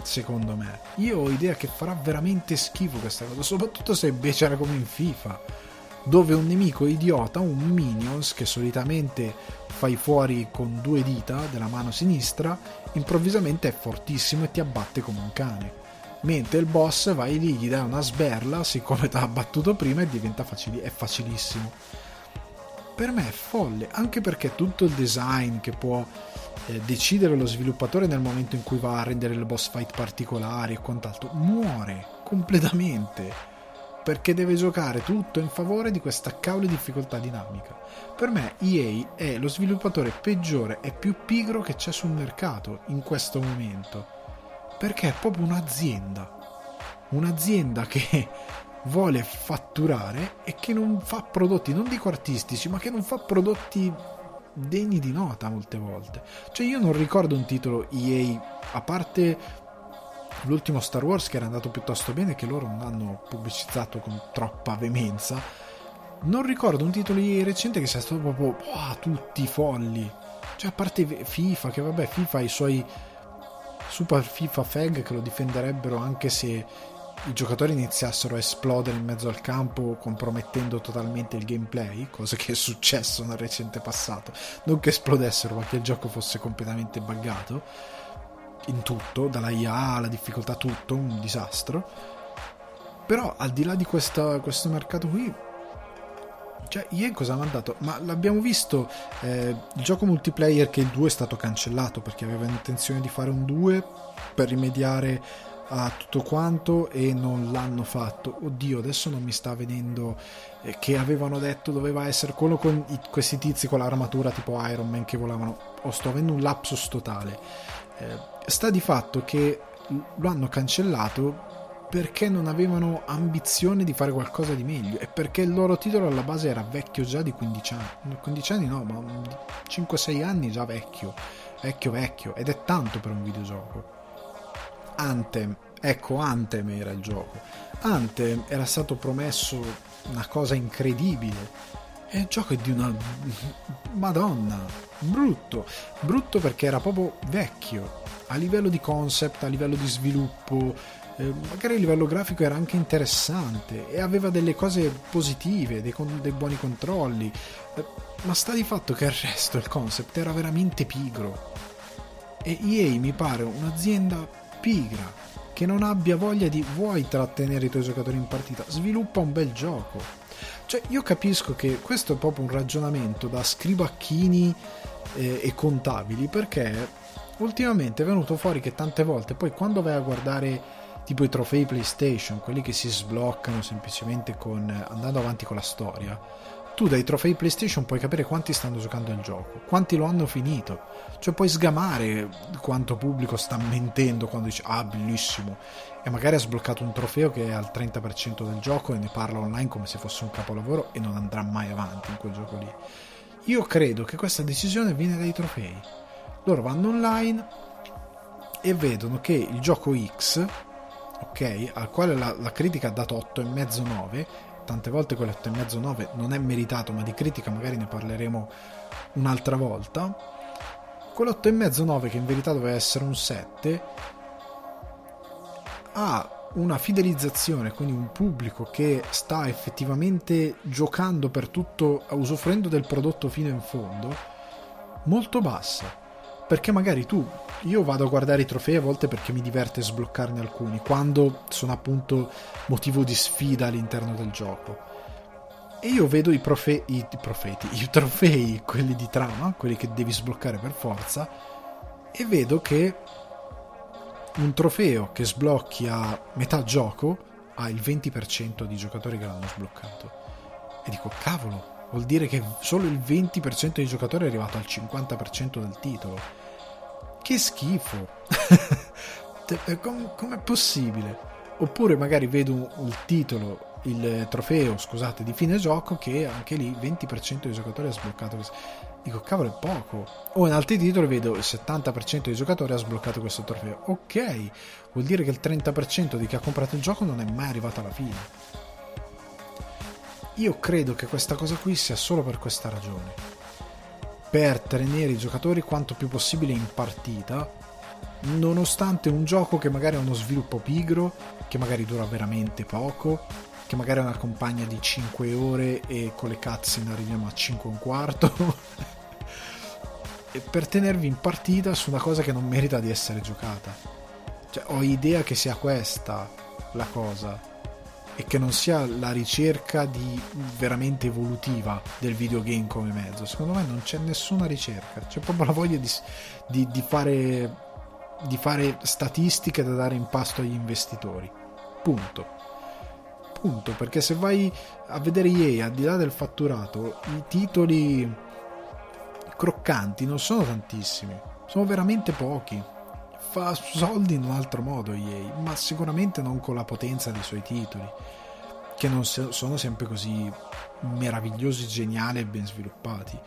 Secondo me, io ho idea che farà veramente schifo questa cosa, soprattutto se invece era come in FIFA, dove un nemico idiota, un minions che solitamente fai fuori con due dita della mano sinistra, improvvisamente è fortissimo e ti abbatte come un cane. Mentre il boss vai lì, gli dai una sberla, siccome ti ha abbattuto prima e diventa facili- è facilissimo. Per me è folle, anche perché tutto il design che può eh, decidere lo sviluppatore nel momento in cui va a rendere le boss fight particolari e quant'altro, muore completamente perché deve giocare tutto in favore di questa cavolo difficoltà dinamica. Per me EA è lo sviluppatore peggiore e più pigro che c'è sul mercato in questo momento, perché è proprio un'azienda, un'azienda che vuole fatturare e che non fa prodotti, non dico artistici, ma che non fa prodotti degni di nota molte volte. Cioè io non ricordo un titolo EA, a parte l'ultimo Star Wars che era andato piuttosto bene che loro non hanno pubblicizzato con troppa veemenza non ricordo un titolo recente che sia stato proprio oh, tutti folli cioè a parte FIFA che vabbè FIFA ha i suoi super FIFA fag che lo difenderebbero anche se i giocatori iniziassero a esplodere in mezzo al campo compromettendo totalmente il gameplay, cosa che è successo nel recente passato. Non che esplodessero, ma che il gioco fosse completamente buggato in tutto, dalla IA alla difficoltà, tutto un disastro. Però al di là di questa, questo mercato qui, cioè EA cosa ha mandato? Ma l'abbiamo visto, eh, il gioco multiplayer che il 2 è stato cancellato perché aveva intenzione di fare un 2 per rimediare a tutto quanto e non l'hanno fatto. Oddio, adesso non mi sta venendo eh, che avevano detto doveva essere quello con i, questi tizi con l'armatura tipo Iron Man che volavano. O sto avendo un lapsus totale. Eh, sta di fatto che lo hanno cancellato perché non avevano ambizione di fare qualcosa di meglio e perché il loro titolo alla base era vecchio già di 15 anni 15 anni no ma 5-6 anni già vecchio vecchio vecchio ed è tanto per un videogioco Anthem ecco Anthem era il gioco Anthem era stato promesso una cosa incredibile E il gioco è di una... Madonna, brutto. Brutto perché era proprio vecchio. A livello di concept, a livello di sviluppo, eh, magari a livello grafico era anche interessante e aveva delle cose positive, dei, dei buoni controlli. Eh, ma sta di fatto che il resto, il concept, era veramente pigro. E EA mi pare un'azienda pigra che non abbia voglia di vuoi trattenere i tuoi giocatori in partita, sviluppa un bel gioco. Cioè, io capisco che questo è proprio un ragionamento da scribacchini eh, e contabili perché ultimamente è venuto fuori che tante volte poi quando vai a guardare tipo i trofei PlayStation, quelli che si sbloccano semplicemente con, andando avanti con la storia, tu dai trofei PlayStation puoi capire quanti stanno giocando il gioco, quanti lo hanno finito, cioè puoi sgamare quanto pubblico sta mentendo quando dice ah bellissimo e magari ha sbloccato un trofeo che è al 30% del gioco e ne parla online come se fosse un capolavoro e non andrà mai avanti in quel gioco lì. Io credo che questa decisione viene dai trofei. Loro vanno online e vedono che il gioco X, ok, al quale la, la critica ha dato 8,5-9, tante volte quell'8,5-9 non è meritato, ma di critica magari ne parleremo un'altra volta. Quell'8,5-9 che in verità doveva essere un 7 ha una fidelizzazione, quindi un pubblico che sta effettivamente giocando per tutto, usufruendo del prodotto fino in fondo, molto bassa. Perché magari tu, io vado a guardare i trofei a volte perché mi diverte sbloccarne alcuni, quando sono appunto motivo di sfida all'interno del gioco. E io vedo i, profe- i, profeti, i trofei, quelli di trama, quelli che devi sbloccare per forza, e vedo che un trofeo che sblocchi a metà gioco ha il 20% di giocatori che l'hanno sbloccato. E dico, cavolo, vuol dire che solo il 20% dei giocatori è arrivato al 50% del titolo. Che schifo! Com- com'è possibile? Oppure magari vedo il titolo, il trofeo, scusate, di fine gioco che anche lì il 20% dei giocatori ha sbloccato. Dico, cavolo, è poco. O in altri titoli vedo il 70% dei giocatori ha sbloccato questo trofeo. Ok, vuol dire che il 30% di chi ha comprato il gioco non è mai arrivato alla fine. Io credo che questa cosa qui sia solo per questa ragione. Per tenere i giocatori quanto più possibile in partita, nonostante un gioco che magari ha uno sviluppo pigro, che magari dura veramente poco, che magari ha una compagna di 5 ore e con le cutscene arriviamo a 5 e un quarto. per tenervi in partita su una cosa che non merita di essere giocata. Cioè, ho idea che sia questa la cosa e che non sia la ricerca di veramente evolutiva del videogame come mezzo. Secondo me non c'è nessuna ricerca, c'è proprio la voglia di, di, di, fare, di fare statistiche da dare in pasto agli investitori. Punto. Punto, perché se vai a vedere EA, al di là del fatturato, i titoli croccanti non sono tantissimi, sono veramente pochi fa soldi in un altro modo EA, ma sicuramente non con la potenza dei suoi titoli, che non sono sempre così meravigliosi, geniali e ben sviluppati.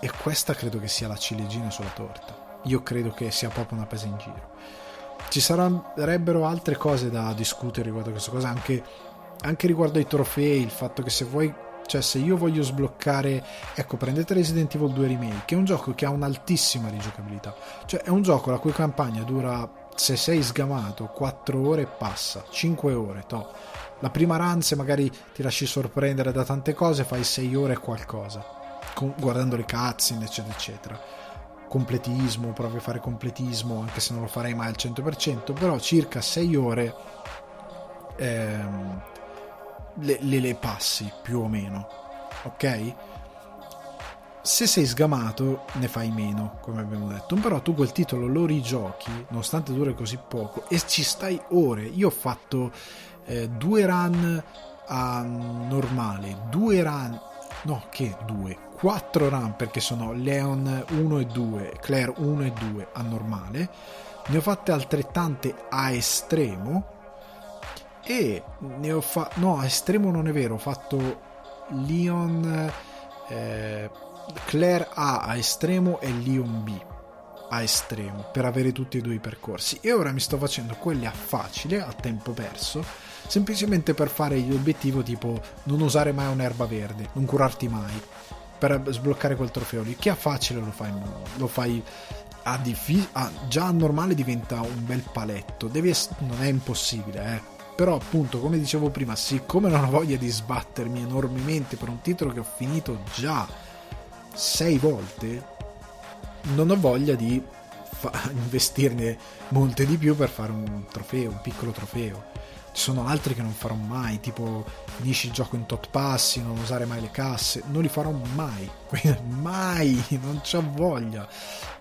E questa credo che sia la ciliegina sulla torta. Io credo che sia proprio una presa in giro. Ci sarebbero altre cose da discutere riguardo a questa cosa, anche, anche riguardo ai trofei, il fatto che se vuoi cioè, se io voglio sbloccare, ecco, prendete Resident Evil 2 Remake, che è un gioco che ha un'altissima rigiocabilità. Cioè, è un gioco la cui campagna dura, se sei sgamato, 4 ore passa, 5 ore, to. La prima run, se magari ti lasci sorprendere da tante cose, fai 6 ore qualcosa, con, guardando le cutscene, eccetera, eccetera. Completismo, provi a fare completismo, anche se non lo farei mai al 100%, però circa 6 ore. Ehm, le, le, le passi più o meno, ok? Se sei sgamato ne fai meno, come abbiamo detto, però tu quel titolo lo rigiochi, nonostante dure così poco, e ci stai ore. Io ho fatto eh, due run a normale, due run, no che due, quattro run perché sono Leon 1 e 2, Claire 1 e 2 a normale, ne ho fatte altrettante a estremo e ne ho fatto no a estremo non è vero ho fatto Leon eh, Claire A a estremo e Leon B a estremo per avere tutti e due i percorsi e ora mi sto facendo quelli a facile, a tempo perso, semplicemente per fare l'obiettivo tipo non usare mai un'erba verde, non curarti mai per sbloccare quel trofeo lì. Chi a facile lo fai, lo fai a difficile, già a normale diventa un bel paletto, Devi non è impossibile, eh. Però appunto, come dicevo prima, siccome non ho voglia di sbattermi enormemente per un titolo che ho finito già sei volte, non ho voglia di fa- investirne molte di più per fare un trofeo, un piccolo trofeo. Ci sono altri che non farò mai, tipo finisci il gioco in tot passi, non usare mai le casse, non li farò mai, mai, non c'ho voglia.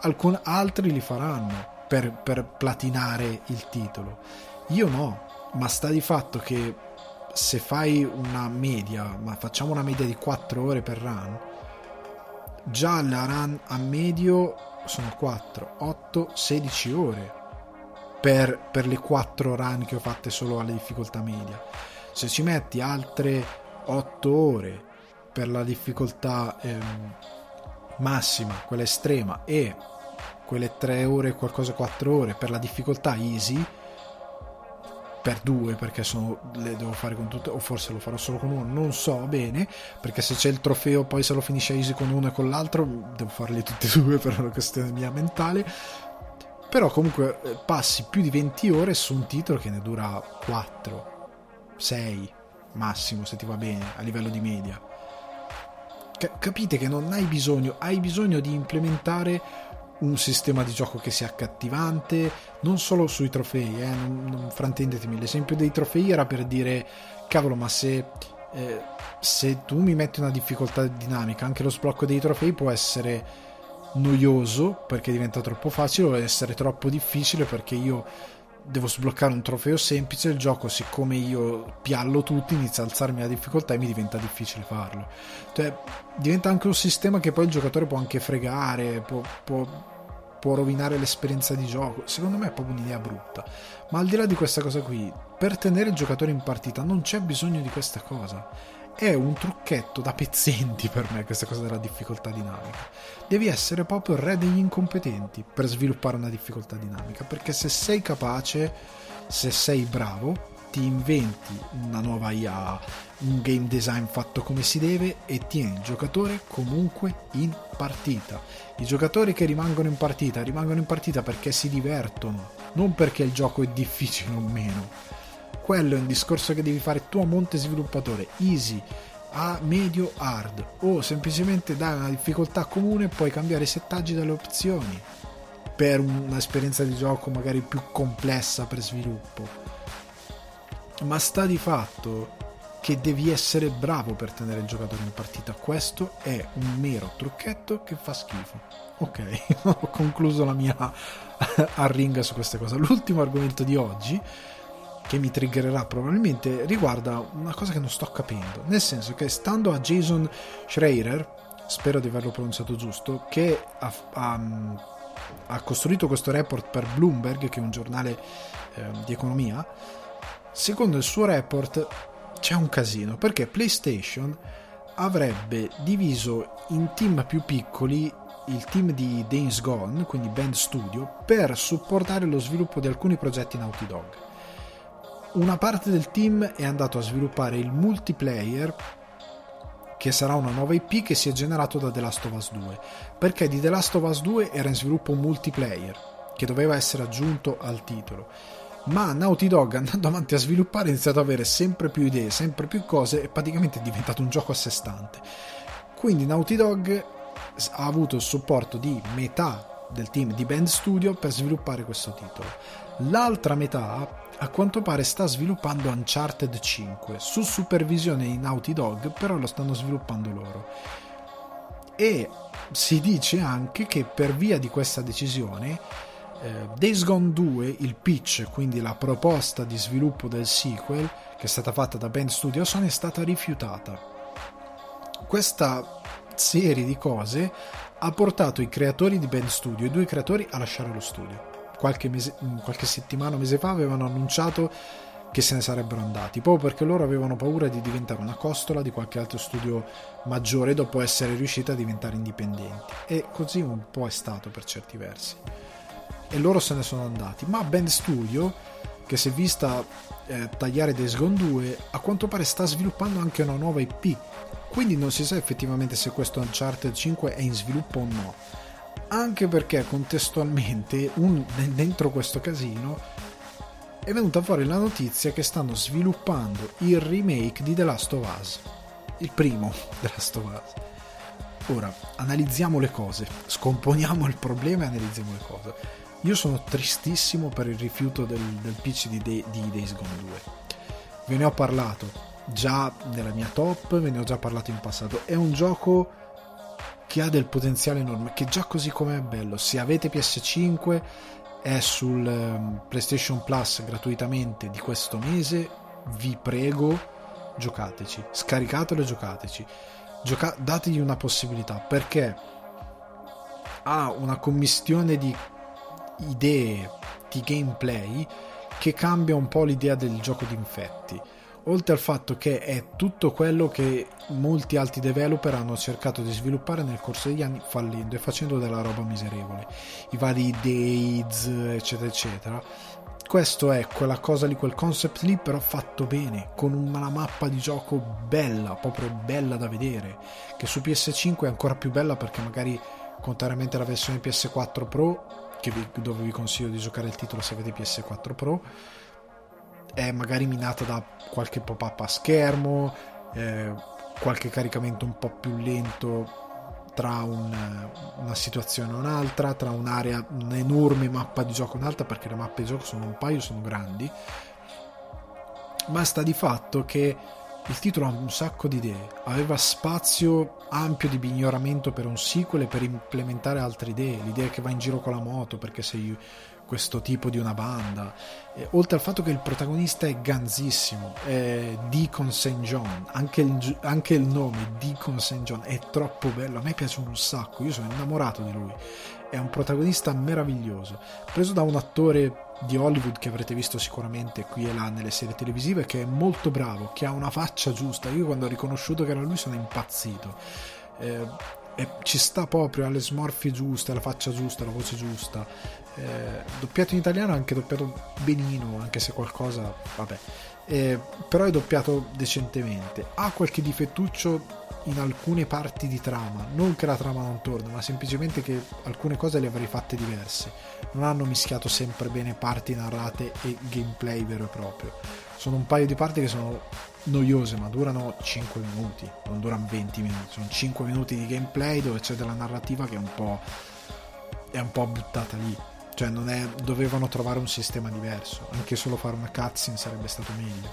Alcun altri li faranno per, per platinare il titolo. Io no, ma sta di fatto che se fai una media, ma facciamo una media di 4 ore per run, già la run a medio sono 4, 8, 16 ore per, per le 4 run che ho fatte solo alle difficoltà media. Se ci metti altre 8 ore per la difficoltà ehm, massima, quella estrema, e quelle 3 ore, qualcosa 4 ore per la difficoltà easy, per due perché sono, le devo fare con tutte o forse lo farò solo con uno non so bene perché se c'è il trofeo poi se lo finisce easy con uno e con l'altro devo farli tutti e due per una questione mia mentale. Però comunque eh, passi più di 20 ore su un titolo che ne dura 4 6 massimo se ti va bene a livello di media. Capite che non hai bisogno hai bisogno di implementare un sistema di gioco che sia accattivante, non solo sui trofei, eh, non, non frantendetemi, l'esempio dei trofei era per dire, cavolo, ma se, eh, se tu mi metti una difficoltà dinamica, anche lo sblocco dei trofei può essere noioso perché diventa troppo facile o essere troppo difficile perché io devo sbloccare un trofeo semplice, il gioco siccome io piallo tutti inizia a alzarmi la difficoltà e mi diventa difficile farlo. Cioè, diventa anche un sistema che poi il giocatore può anche fregare, può, può, può rovinare l'esperienza di gioco. Secondo me è proprio un'idea brutta. Ma al di là di questa cosa qui, per tenere il giocatore in partita non c'è bisogno di questa cosa è un trucchetto da pezzenti per me questa cosa della difficoltà dinamica. Devi essere proprio il re degli incompetenti per sviluppare una difficoltà dinamica, perché se sei capace, se sei bravo, ti inventi una nuova IA, un game design fatto come si deve e tieni il giocatore comunque in partita. I giocatori che rimangono in partita rimangono in partita perché si divertono, non perché il gioco è difficile o meno quello è un discorso che devi fare tu a monte sviluppatore, easy, a medio, hard, o semplicemente dai una difficoltà comune puoi cambiare i settaggi delle opzioni per un'esperienza di gioco magari più complessa per sviluppo. Ma sta di fatto che devi essere bravo per tenere il giocatore in partita. Questo è un mero trucchetto che fa schifo. Ok, ho concluso la mia arringa su queste cose. L'ultimo argomento di oggi che mi triggererà probabilmente riguarda una cosa che non sto capendo. Nel senso che stando a Jason Schreier, spero di averlo pronunciato giusto, che ha, ha, ha costruito questo report per Bloomberg, che è un giornale eh, di economia, secondo il suo report c'è un casino perché PlayStation avrebbe diviso in team più piccoli il team di Days Gone, quindi Band Studio, per supportare lo sviluppo di alcuni progetti Naughty Dog una parte del team è andato a sviluppare il multiplayer che sarà una nuova IP che si è generato da The Last of Us 2 perché di The Last of Us 2 era in sviluppo un multiplayer che doveva essere aggiunto al titolo. Ma Naughty Dog andando avanti a sviluppare ha iniziato ad avere sempre più idee, sempre più cose e praticamente è diventato un gioco a sé stante. Quindi Naughty Dog ha avuto il supporto di metà del team di Band Studio per sviluppare questo titolo. L'altra metà a quanto pare sta sviluppando Uncharted 5 su supervisione di Naughty Dog, però lo stanno sviluppando loro. E si dice anche che per via di questa decisione eh, Days Gone 2, il pitch, quindi la proposta di sviluppo del sequel che è stata fatta da Band Studio Sony è stata rifiutata. Questa serie di cose ha portato i creatori di Band Studio, i due creatori, a lasciare lo studio qualche, mese, qualche settimana, mese fa avevano annunciato che se ne sarebbero andati, proprio perché loro avevano paura di diventare una costola di qualche altro studio maggiore dopo essere riusciti a diventare indipendenti. E così un po' è stato per certi versi. E loro se ne sono andati. Ma Band Studio, che si è vista eh, tagliare Days Gone 2, a quanto pare sta sviluppando anche una nuova IP. Quindi non si sa effettivamente se questo Uncharted 5 è in sviluppo o no. Anche perché contestualmente, un, dentro questo casino, è venuta fuori la notizia che stanno sviluppando il remake di The Last of Us, il primo The Last of Us. Ora, analizziamo le cose, scomponiamo il problema e analizziamo le cose. Io sono tristissimo per il rifiuto del, del pitch di, De, di Days Gone 2. Ve ne ho parlato già nella mia top, ve ne ho già parlato in passato. È un gioco che ha del potenziale enorme, che già così come è bello. Se avete PS5 è sul um, PlayStation Plus gratuitamente di questo mese, vi prego, giocateci, scaricatelo e giocateci. Gioca- dategli una possibilità perché ha una commistione di idee di gameplay che cambia un po' l'idea del gioco di infetti oltre al fatto che è tutto quello che molti altri developer hanno cercato di sviluppare nel corso degli anni fallendo e facendo della roba miserevole. I vari days eccetera eccetera. Questo è quella cosa lì quel concept lì però fatto bene con una mappa di gioco bella proprio bella da vedere. Che su PS5 è ancora più bella perché magari contrariamente alla versione PS4 Pro vi, dove vi consiglio di giocare il titolo se avete PS4 Pro è magari minata da qualche pop-up a schermo, eh, qualche caricamento un po' più lento tra un, una situazione e un'altra, tra un'area, un'enorme mappa di gioco e un'altra, perché le mappe di gioco sono un paio, sono grandi. Ma sta di fatto che il titolo ha un sacco di idee, aveva spazio ampio di pignoramento per un sequel e per implementare altre idee, l'idea che va in giro con la moto perché sei questo tipo di una banda. E, oltre al fatto che il protagonista è ganzissimo, è Deacon St. John, anche il, anche il nome Deacon St. John è troppo bello, a me piace un sacco, io sono innamorato di lui. È un protagonista meraviglioso, preso da un attore di Hollywood che avrete visto sicuramente qui e là nelle serie televisive, che è molto bravo, che ha una faccia giusta. Io quando ho riconosciuto che era lui sono impazzito. Eh, ci sta proprio alle smorfie giuste, alla faccia giusta, alla voce giusta. Eh, doppiato in italiano, anche doppiato benino, anche se qualcosa, vabbè. Eh, però è doppiato decentemente. Ha qualche difettuccio in alcune parti di trama, non che la trama non torna, ma semplicemente che alcune cose le avrei fatte diverse. Non hanno mischiato sempre bene parti narrate e gameplay vero e proprio. Sono un paio di parti che sono noiose, ma durano 5 minuti, non durano 20 minuti, sono 5 minuti di gameplay dove c'è della narrativa che è un po', è un po buttata lì. Cioè, non è, dovevano trovare un sistema diverso, anche solo fare una cutscene sarebbe stato meglio.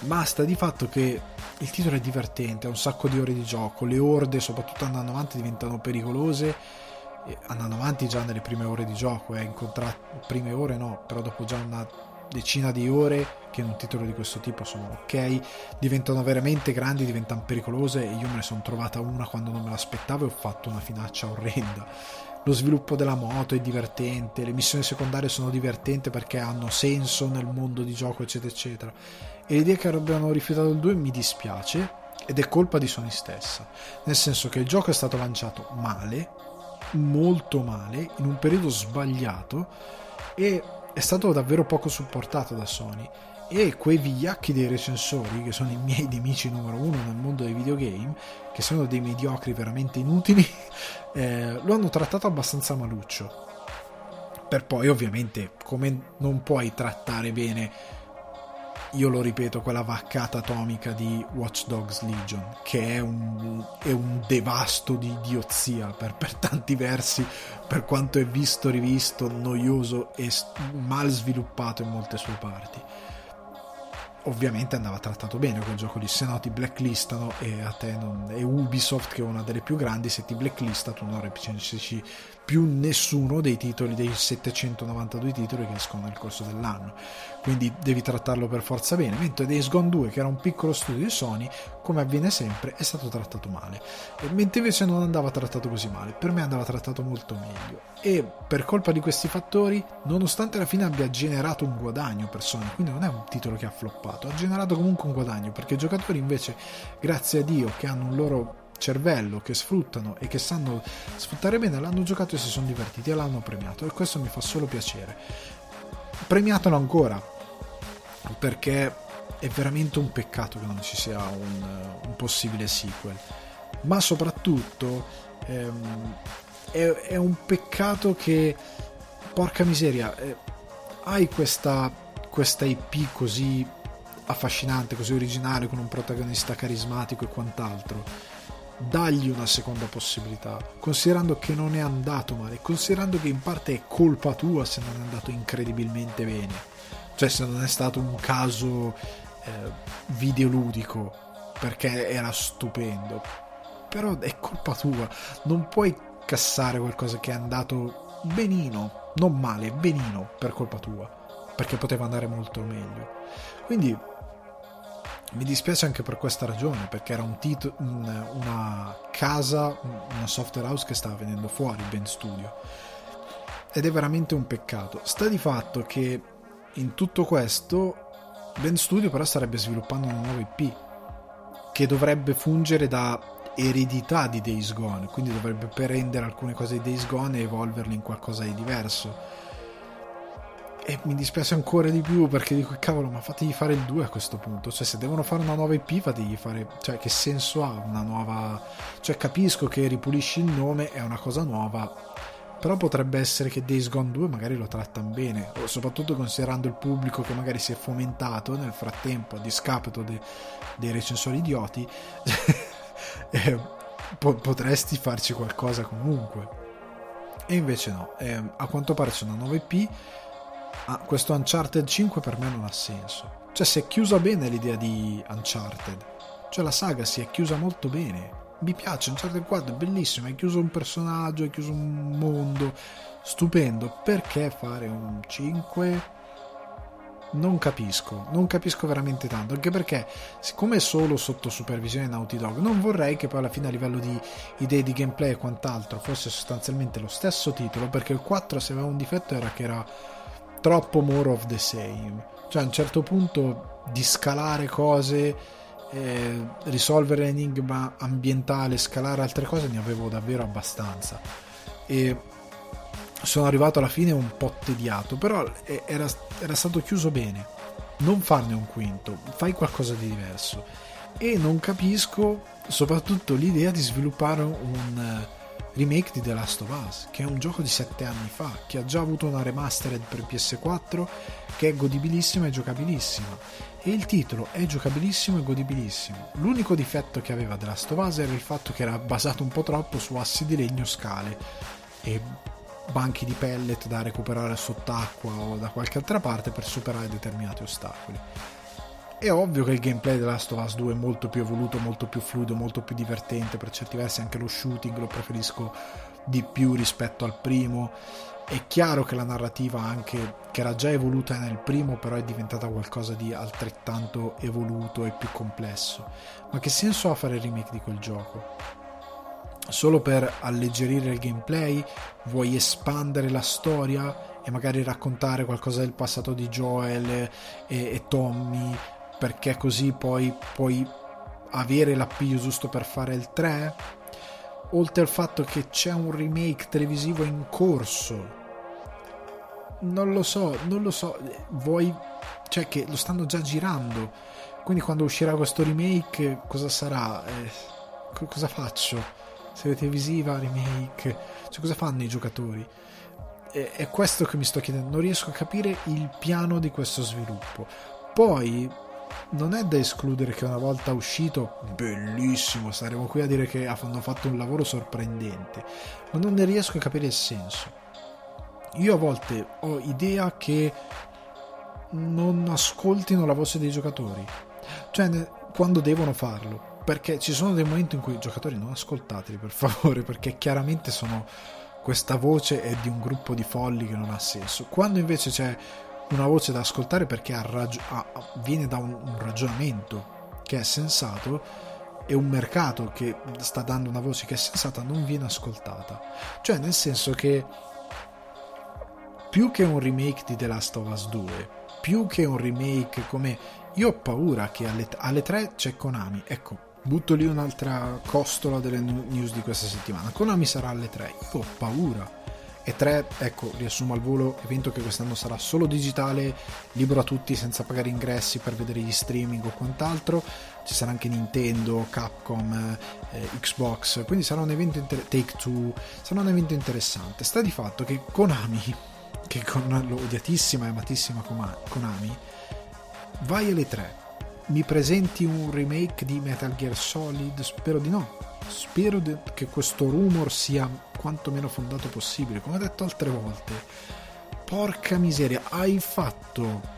Basta di fatto che il titolo è divertente, ha un sacco di ore di gioco, le orde, soprattutto andando avanti, diventano pericolose. andando avanti già nelle prime ore di gioco, eh, incontrate prime ore no, però dopo già una decina di ore che in un titolo di questo tipo sono ok, diventano veramente grandi, diventano pericolose e io me ne sono trovata una quando non me l'aspettavo e ho fatto una finaccia orrenda. Lo sviluppo della moto è divertente, le missioni secondarie sono divertenti perché hanno senso nel mondo di gioco, eccetera, eccetera. E l'idea che abbiano rifiutato il 2 mi dispiace ed è colpa di Sony stessa, nel senso che il gioco è stato lanciato male, molto male, in un periodo sbagliato e è stato davvero poco supportato da Sony e quei vigliacchi dei recensori che sono i miei nemici numero uno nel mondo dei videogame che sono dei mediocri veramente inutili eh, lo hanno trattato abbastanza maluccio per poi ovviamente come non puoi trattare bene io lo ripeto, quella vaccata atomica di Watch Dogs Legion, che è un, è un devasto di idiozia per, per, tanti versi, per quanto è visto, rivisto, noioso e mal sviluppato in molte sue parti. Ovviamente andava trattato bene quel gioco lì, se no ti blacklistano e a te non. è Ubisoft che è una delle più grandi, se ti blacklista tu non recensisci più nessuno dei titoli, dei 792 titoli che escono nel corso dell'anno. Quindi devi trattarlo per forza bene. Mentre Days Gone 2, che era un piccolo studio di Sony, come avviene sempre, è stato trattato male. E mentre invece non andava trattato così male, per me andava trattato molto meglio. E per colpa di questi fattori, nonostante alla fine abbia generato un guadagno per Sony, quindi non è un titolo che ha floppato, ha generato comunque un guadagno, perché i giocatori invece, grazie a Dio, che hanno un loro cervello che sfruttano e che sanno sfruttare bene l'hanno giocato e si sono divertiti e l'hanno premiato. E questo mi fa solo piacere. Premiatelo ancora perché è veramente un peccato che non ci sia un, un possibile sequel. Ma soprattutto ehm, è, è, un peccato che porca miseria eh, hai questa, questa IP così affascinante, così originale, con un protagonista carismatico e quant'altro dagli una seconda possibilità, considerando che non è andato male, considerando che in parte è colpa tua se non è andato incredibilmente bene, cioè se non è stato un caso eh, videoludico, perché era stupendo, però è colpa tua, non puoi cassare qualcosa che è andato benino, non male, benino per colpa tua, perché poteva andare molto meglio. Quindi mi dispiace anche per questa ragione, perché era un tito- un, una casa, una software house che stava venendo fuori, Ben Studio. Ed è veramente un peccato. Sta di fatto che in tutto questo Ben Studio però starebbe sviluppando una nuova IP che dovrebbe fungere da eredità di Days Gone, quindi dovrebbe prendere alcune cose di Days Gone e evolverle in qualcosa di diverso. E mi dispiace ancora di più perché dico cavolo ma fategli fare il 2 a questo punto. Cioè se devono fare una nuova IP fategli fare cioè che senso ha una nuova? Cioè capisco che ripulisci il nome è una cosa nuova però potrebbe essere che Days Gone 2 magari lo trattano bene soprattutto considerando il pubblico che magari si è fomentato nel frattempo a discapito de, dei recensori idioti eh, po- potresti farci qualcosa comunque e invece no eh, a quanto pare c'è una nuova IP ah, questo Uncharted 5 per me non ha senso. Cioè, si è chiusa bene l'idea di Uncharted. Cioè, la saga si è chiusa molto bene. Mi piace, Uncharted 4 è bellissimo, hai chiuso un personaggio, hai chiuso un mondo, stupendo. Perché fare un 5? Non capisco, non capisco veramente tanto, anche perché siccome è solo sotto supervisione Naughty Dog, non vorrei che poi alla fine a livello di idee di gameplay e quant'altro fosse sostanzialmente lo stesso titolo, perché il 4 se aveva un difetto era che era troppo more of the same. Cioè a un certo punto di scalare cose, eh, risolvere l'enigma ambientale, scalare altre cose ne avevo davvero abbastanza. E sono arrivato alla fine un po' tediato, però era, era stato chiuso bene. Non farne un quinto, fai qualcosa di diverso. E non capisco soprattutto l'idea di sviluppare un remake di The Last of Us, che è un gioco di 7 anni fa, che ha già avuto una remastered per PS4, che è godibilissima e giocabilissima. E il titolo è giocabilissimo e godibilissimo. L'unico difetto che aveva The Last of Us era il fatto che era basato un po' troppo su assi di legno scale e banchi di pellet da recuperare sott'acqua o da qualche altra parte per superare determinati ostacoli. È ovvio che il gameplay della Last of Us 2 è molto più evoluto, molto più fluido, molto più divertente, per certi versi anche lo shooting lo preferisco di più rispetto al primo. È chiaro che la narrativa anche che era già evoluta nel primo, però è diventata qualcosa di altrettanto evoluto e più complesso. Ma che senso ha fare il remake di quel gioco? Solo per alleggerire il gameplay? Vuoi espandere la storia e magari raccontare qualcosa del passato di Joel e, e Tommy perché così poi puoi avere l'appiglio giusto per fare il 3 oltre al fatto che c'è un remake televisivo in corso. Non lo so non lo so vuoi cioè che lo stanno già girando. Quindi quando uscirà questo remake cosa sarà? Eh, cosa faccio serie televisiva remake cioè cosa fanno i giocatori? È, è questo che mi sto chiedendo. Non riesco a capire il piano di questo sviluppo. Poi non è da escludere che una volta uscito, bellissimo, saremo qui a dire che hanno fatto un lavoro sorprendente, ma non ne riesco a capire il senso. Io a volte ho idea che non ascoltino la voce dei giocatori, cioè quando devono farlo, perché ci sono dei momenti in cui i giocatori non ascoltateli per favore, perché chiaramente sono questa voce è di un gruppo di folli che non ha senso. Quando invece c'è una voce da ascoltare perché ragio- ha, viene da un, un ragionamento che è sensato e un mercato che sta dando una voce che è sensata non viene ascoltata. Cioè, nel senso che più che un remake di The Last of Us 2, più che un remake come io ho paura che alle, alle 3 c'è Konami. Ecco, butto lì un'altra costola delle news di questa settimana. Konami sarà alle 3. Io ho paura. E 3, ecco, riassumo al volo, evento che quest'anno sarà solo digitale, libero a tutti senza pagare ingressi per vedere gli streaming o quant'altro. Ci sarà anche Nintendo, Capcom, eh, Xbox, quindi sarà un evento inter- Take Two, sarà un evento interessante. Sta di fatto che Konami, che con l'odiatissima e amatissima Konami, vai alle 3 mi presenti un remake di Metal Gear Solid? Spero di no. Spero de- che questo rumor sia quanto meno fondato possibile. Come ho detto altre volte, porca miseria, hai fatto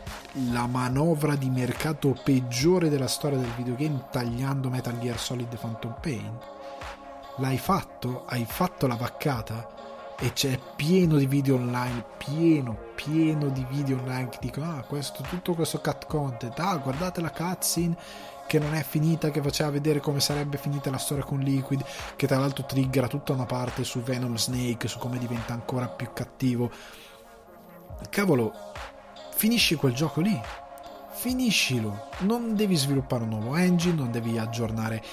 la manovra di mercato peggiore della storia del videogame tagliando Metal Gear Solid Phantom Pain? L'hai fatto? Hai fatto la vaccata? E c'è pieno di video online, pieno, pieno di video online che dicono ah questo, tutto questo cut content, ah guardate la cutscene che non è finita, che faceva vedere come sarebbe finita la storia con Liquid, che tra l'altro triggera tutta una parte su Venom Snake, su come diventa ancora più cattivo. Cavolo, finisci quel gioco lì. Finiscilo, non devi sviluppare un nuovo engine, non devi aggiornare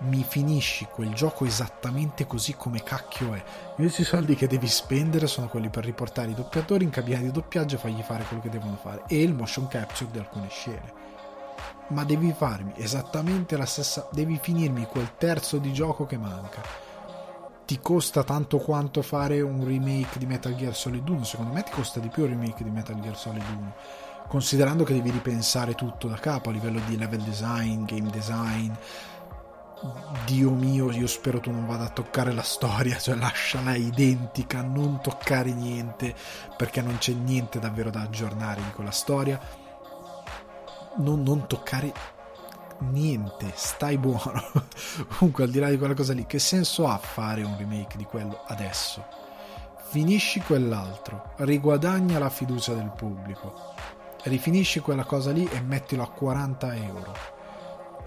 mi finisci quel gioco esattamente così come cacchio è. Gli unici soldi che devi spendere sono quelli per riportare i doppiatori in cabina di doppiaggio e fargli fare quello che devono fare e il motion capture di alcune scene. Ma devi farmi esattamente la stessa. Devi finirmi quel terzo di gioco che manca. Ti costa tanto quanto fare un remake di Metal Gear Solid 1? Secondo me ti costa di più il remake di Metal Gear Solid 1 considerando che devi ripensare tutto da capo a livello di level design, game design, Dio mio, io spero tu non vada a toccare la storia, cioè lasciala identica, non toccare niente, perché non c'è niente davvero da aggiornare in quella storia. Non, non toccare niente, stai buono. Comunque, al di là di quella cosa lì, che senso ha fare un remake di quello adesso? Finisci quell'altro, riguadagna la fiducia del pubblico, rifinisci quella cosa lì e mettilo a 40 euro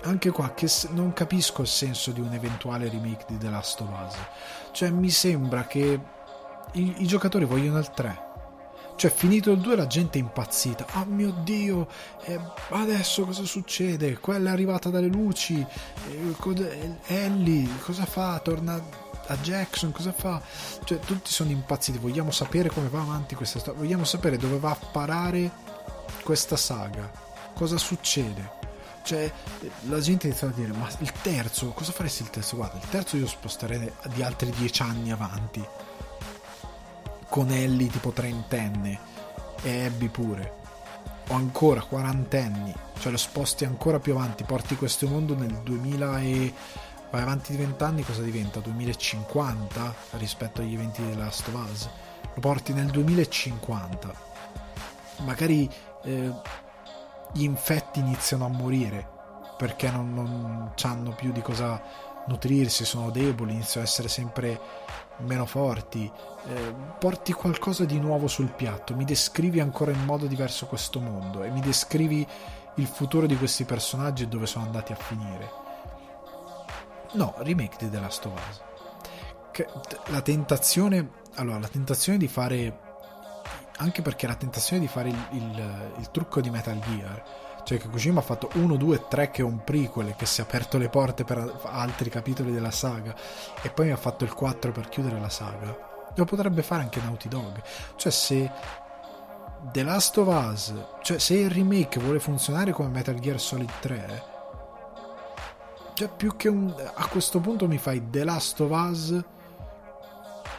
anche qua che non capisco il senso di un eventuale remake di The Last of Us. Cioè mi sembra che i, i giocatori vogliono il 3. Cioè finito il 2 la gente è impazzita. Oh mio Dio, eh, adesso cosa succede? Quella è arrivata dalle luci. Eh, Ellie cosa fa? Torna a Jackson, cosa fa? Cioè tutti sono impazziti. Vogliamo sapere come va avanti questa storia. Vogliamo sapere dove va a parare questa saga. Cosa succede? Cioè, la gente inizia a dire: Ma il terzo, cosa faresti il terzo? Guarda, il terzo io sposterei di altri dieci anni avanti. Con Ellie tipo trentenne e Abby pure. O ancora quarantenni. Cioè, lo sposti ancora più avanti. Porti questo mondo nel 2000 e. Vai avanti di vent'anni, cosa diventa? 2050 rispetto agli eventi della Last of Us? Lo porti nel 2050. Magari. Eh, gli infetti iniziano a morire perché non, non hanno più di cosa nutrirsi, sono deboli, iniziano a essere sempre meno forti. Eh, porti qualcosa di nuovo sul piatto, mi descrivi ancora in modo diverso questo mondo e mi descrivi il futuro di questi personaggi e dove sono andati a finire. No, remake di The Last of Us. La tentazione, allora, la tentazione di fare anche perché la tentazione di fare il, il, il trucco di Metal Gear. Cioè che Kojima ha fatto 1, 2, 3 che è un prequel che si è aperto le porte per altri capitoli della saga e poi mi ha fatto il 4 per chiudere la saga. Lo potrebbe fare anche Naughty Dog. Cioè se The Last of Us cioè se il remake vuole funzionare come Metal Gear Solid 3 cioè più che un a questo punto mi fai The Last of Us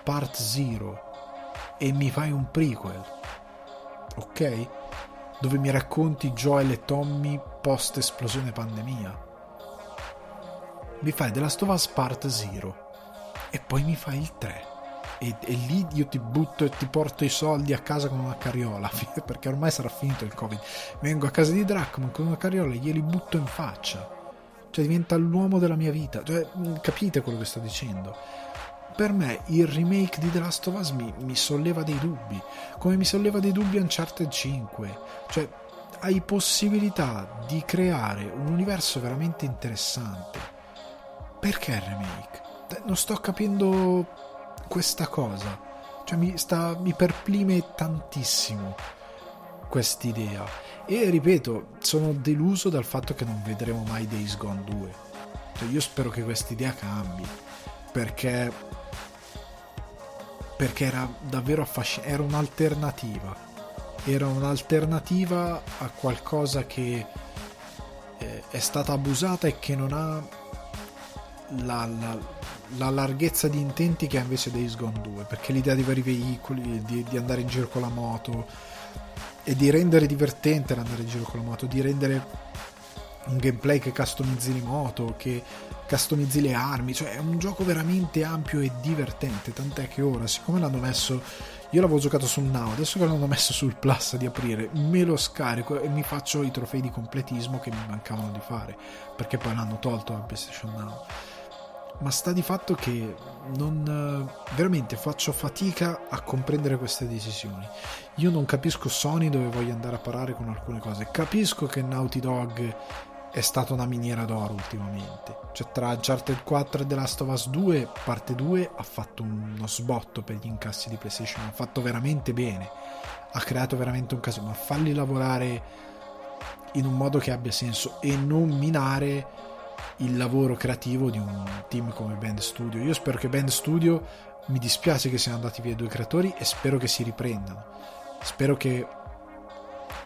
Part 0 e mi fai un prequel, ok? Dove mi racconti Joel e Tommy post esplosione pandemia. Mi fai The Last of Us Part 0 e poi mi fai il 3. E, e, lì io ti butto e ti porto i soldi a casa con una carriola perché ormai sarà finito il covid vengo a casa di Drachman con una carriola e glieli butto in faccia cioè diventa l'uomo della mia vita cioè, capite quello che sto dicendo per me il remake di The Last of Us mi, mi solleva dei dubbi, come mi solleva dei dubbi Uncharted 5. Cioè, hai possibilità di creare un universo veramente interessante. Perché il remake? Non sto capendo questa cosa. Cioè, mi, sta, mi perplime tantissimo quest'idea. E ripeto, sono deluso dal fatto che non vedremo mai Days Gone 2. Cioè, io spero che quest'idea cambi. Perché perché era davvero affascinante, era un'alternativa, era un'alternativa a qualcosa che eh, è stata abusata e che non ha la, la, la, larghezza di intenti che ha invece Days Gone 2, perché l'idea di vari veicoli, di, di andare in giro con la moto e di rendere divertente l'andare in giro con la moto, di rendere un gameplay che customizzi le moto, che customizzi le armi, cioè è un gioco veramente ampio e divertente, tant'è che ora, siccome l'hanno messo, io l'avevo giocato sul Now, adesso che l'hanno messo sul Plus di aprire, me lo scarico e mi faccio i trofei di completismo che mi mancavano di fare, perché poi l'hanno tolto da PlayStation Now. Ma sta di fatto che non veramente faccio fatica a comprendere queste decisioni. Io non capisco Sony dove voglia andare a parare con alcune cose. Capisco che Naughty Dog è stata una miniera d'oro ultimamente. Cioè, tra Uncharted 4 e The Last of Us 2, parte 2, ha fatto uno sbotto per gli incassi di PlayStation. Ha fatto veramente bene. Ha creato veramente un caso. Ma falli lavorare in un modo che abbia senso e non minare il lavoro creativo di un team come Band Studio. Io spero che Band Studio. Mi dispiace che siano andati via due creatori e spero che si riprendano. Spero che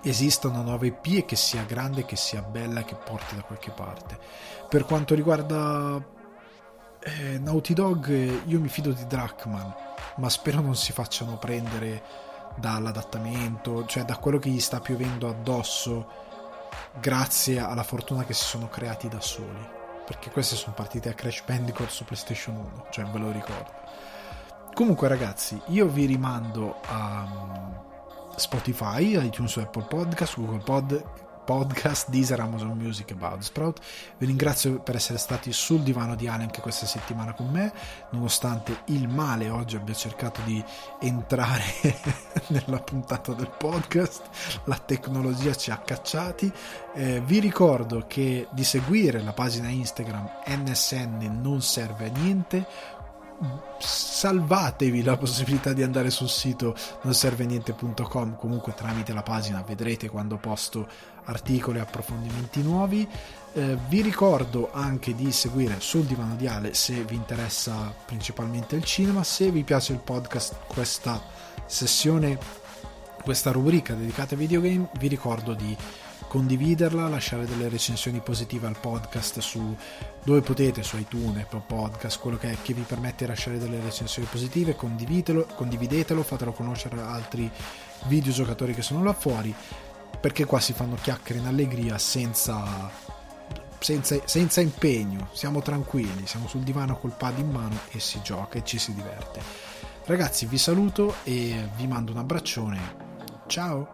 esista una nuova e che sia grande, che sia bella che porti da qualche parte. Per quanto riguarda eh, Naughty Dog, io mi fido di Drachman, ma spero non si facciano prendere dall'adattamento, cioè da quello che gli sta piovendo addosso grazie alla fortuna che si sono creati da soli. Perché queste sono partite a Crash Bandicoot su PlayStation 1, cioè ve lo ricordo. Comunque ragazzi, io vi rimando a Spotify, iTunes, Apple Podcast, Google Pod, Podcast, Deezer, Amazon Music e Buzzsprout. Vi ringrazio per essere stati sul divano di Ale anche questa settimana con me, nonostante il male oggi abbia cercato di entrare nella puntata del podcast, la tecnologia ci ha cacciati. Eh, vi ricordo che di seguire la pagina Instagram NSN non serve a niente salvatevi la possibilità di andare sul sito nonserveniente.com comunque tramite la pagina vedrete quando posto articoli e approfondimenti nuovi. Eh, vi ricordo anche di seguire sul divano di Ale se vi interessa principalmente il cinema se vi piace il podcast questa sessione questa rubrica dedicata ai videogame vi ricordo di condividerla, lasciare delle recensioni positive al podcast su dove potete, su iTunes, Apple Podcast, quello che è che vi permette di lasciare delle recensioni positive, condividetelo, condividetelo fatelo conoscere a altri videogiocatori che sono là fuori, perché qua si fanno chiacchiere in allegria senza, senza, senza impegno, siamo tranquilli, siamo sul divano col pad in mano e si gioca e ci si diverte. Ragazzi vi saluto e vi mando un abbraccione, ciao!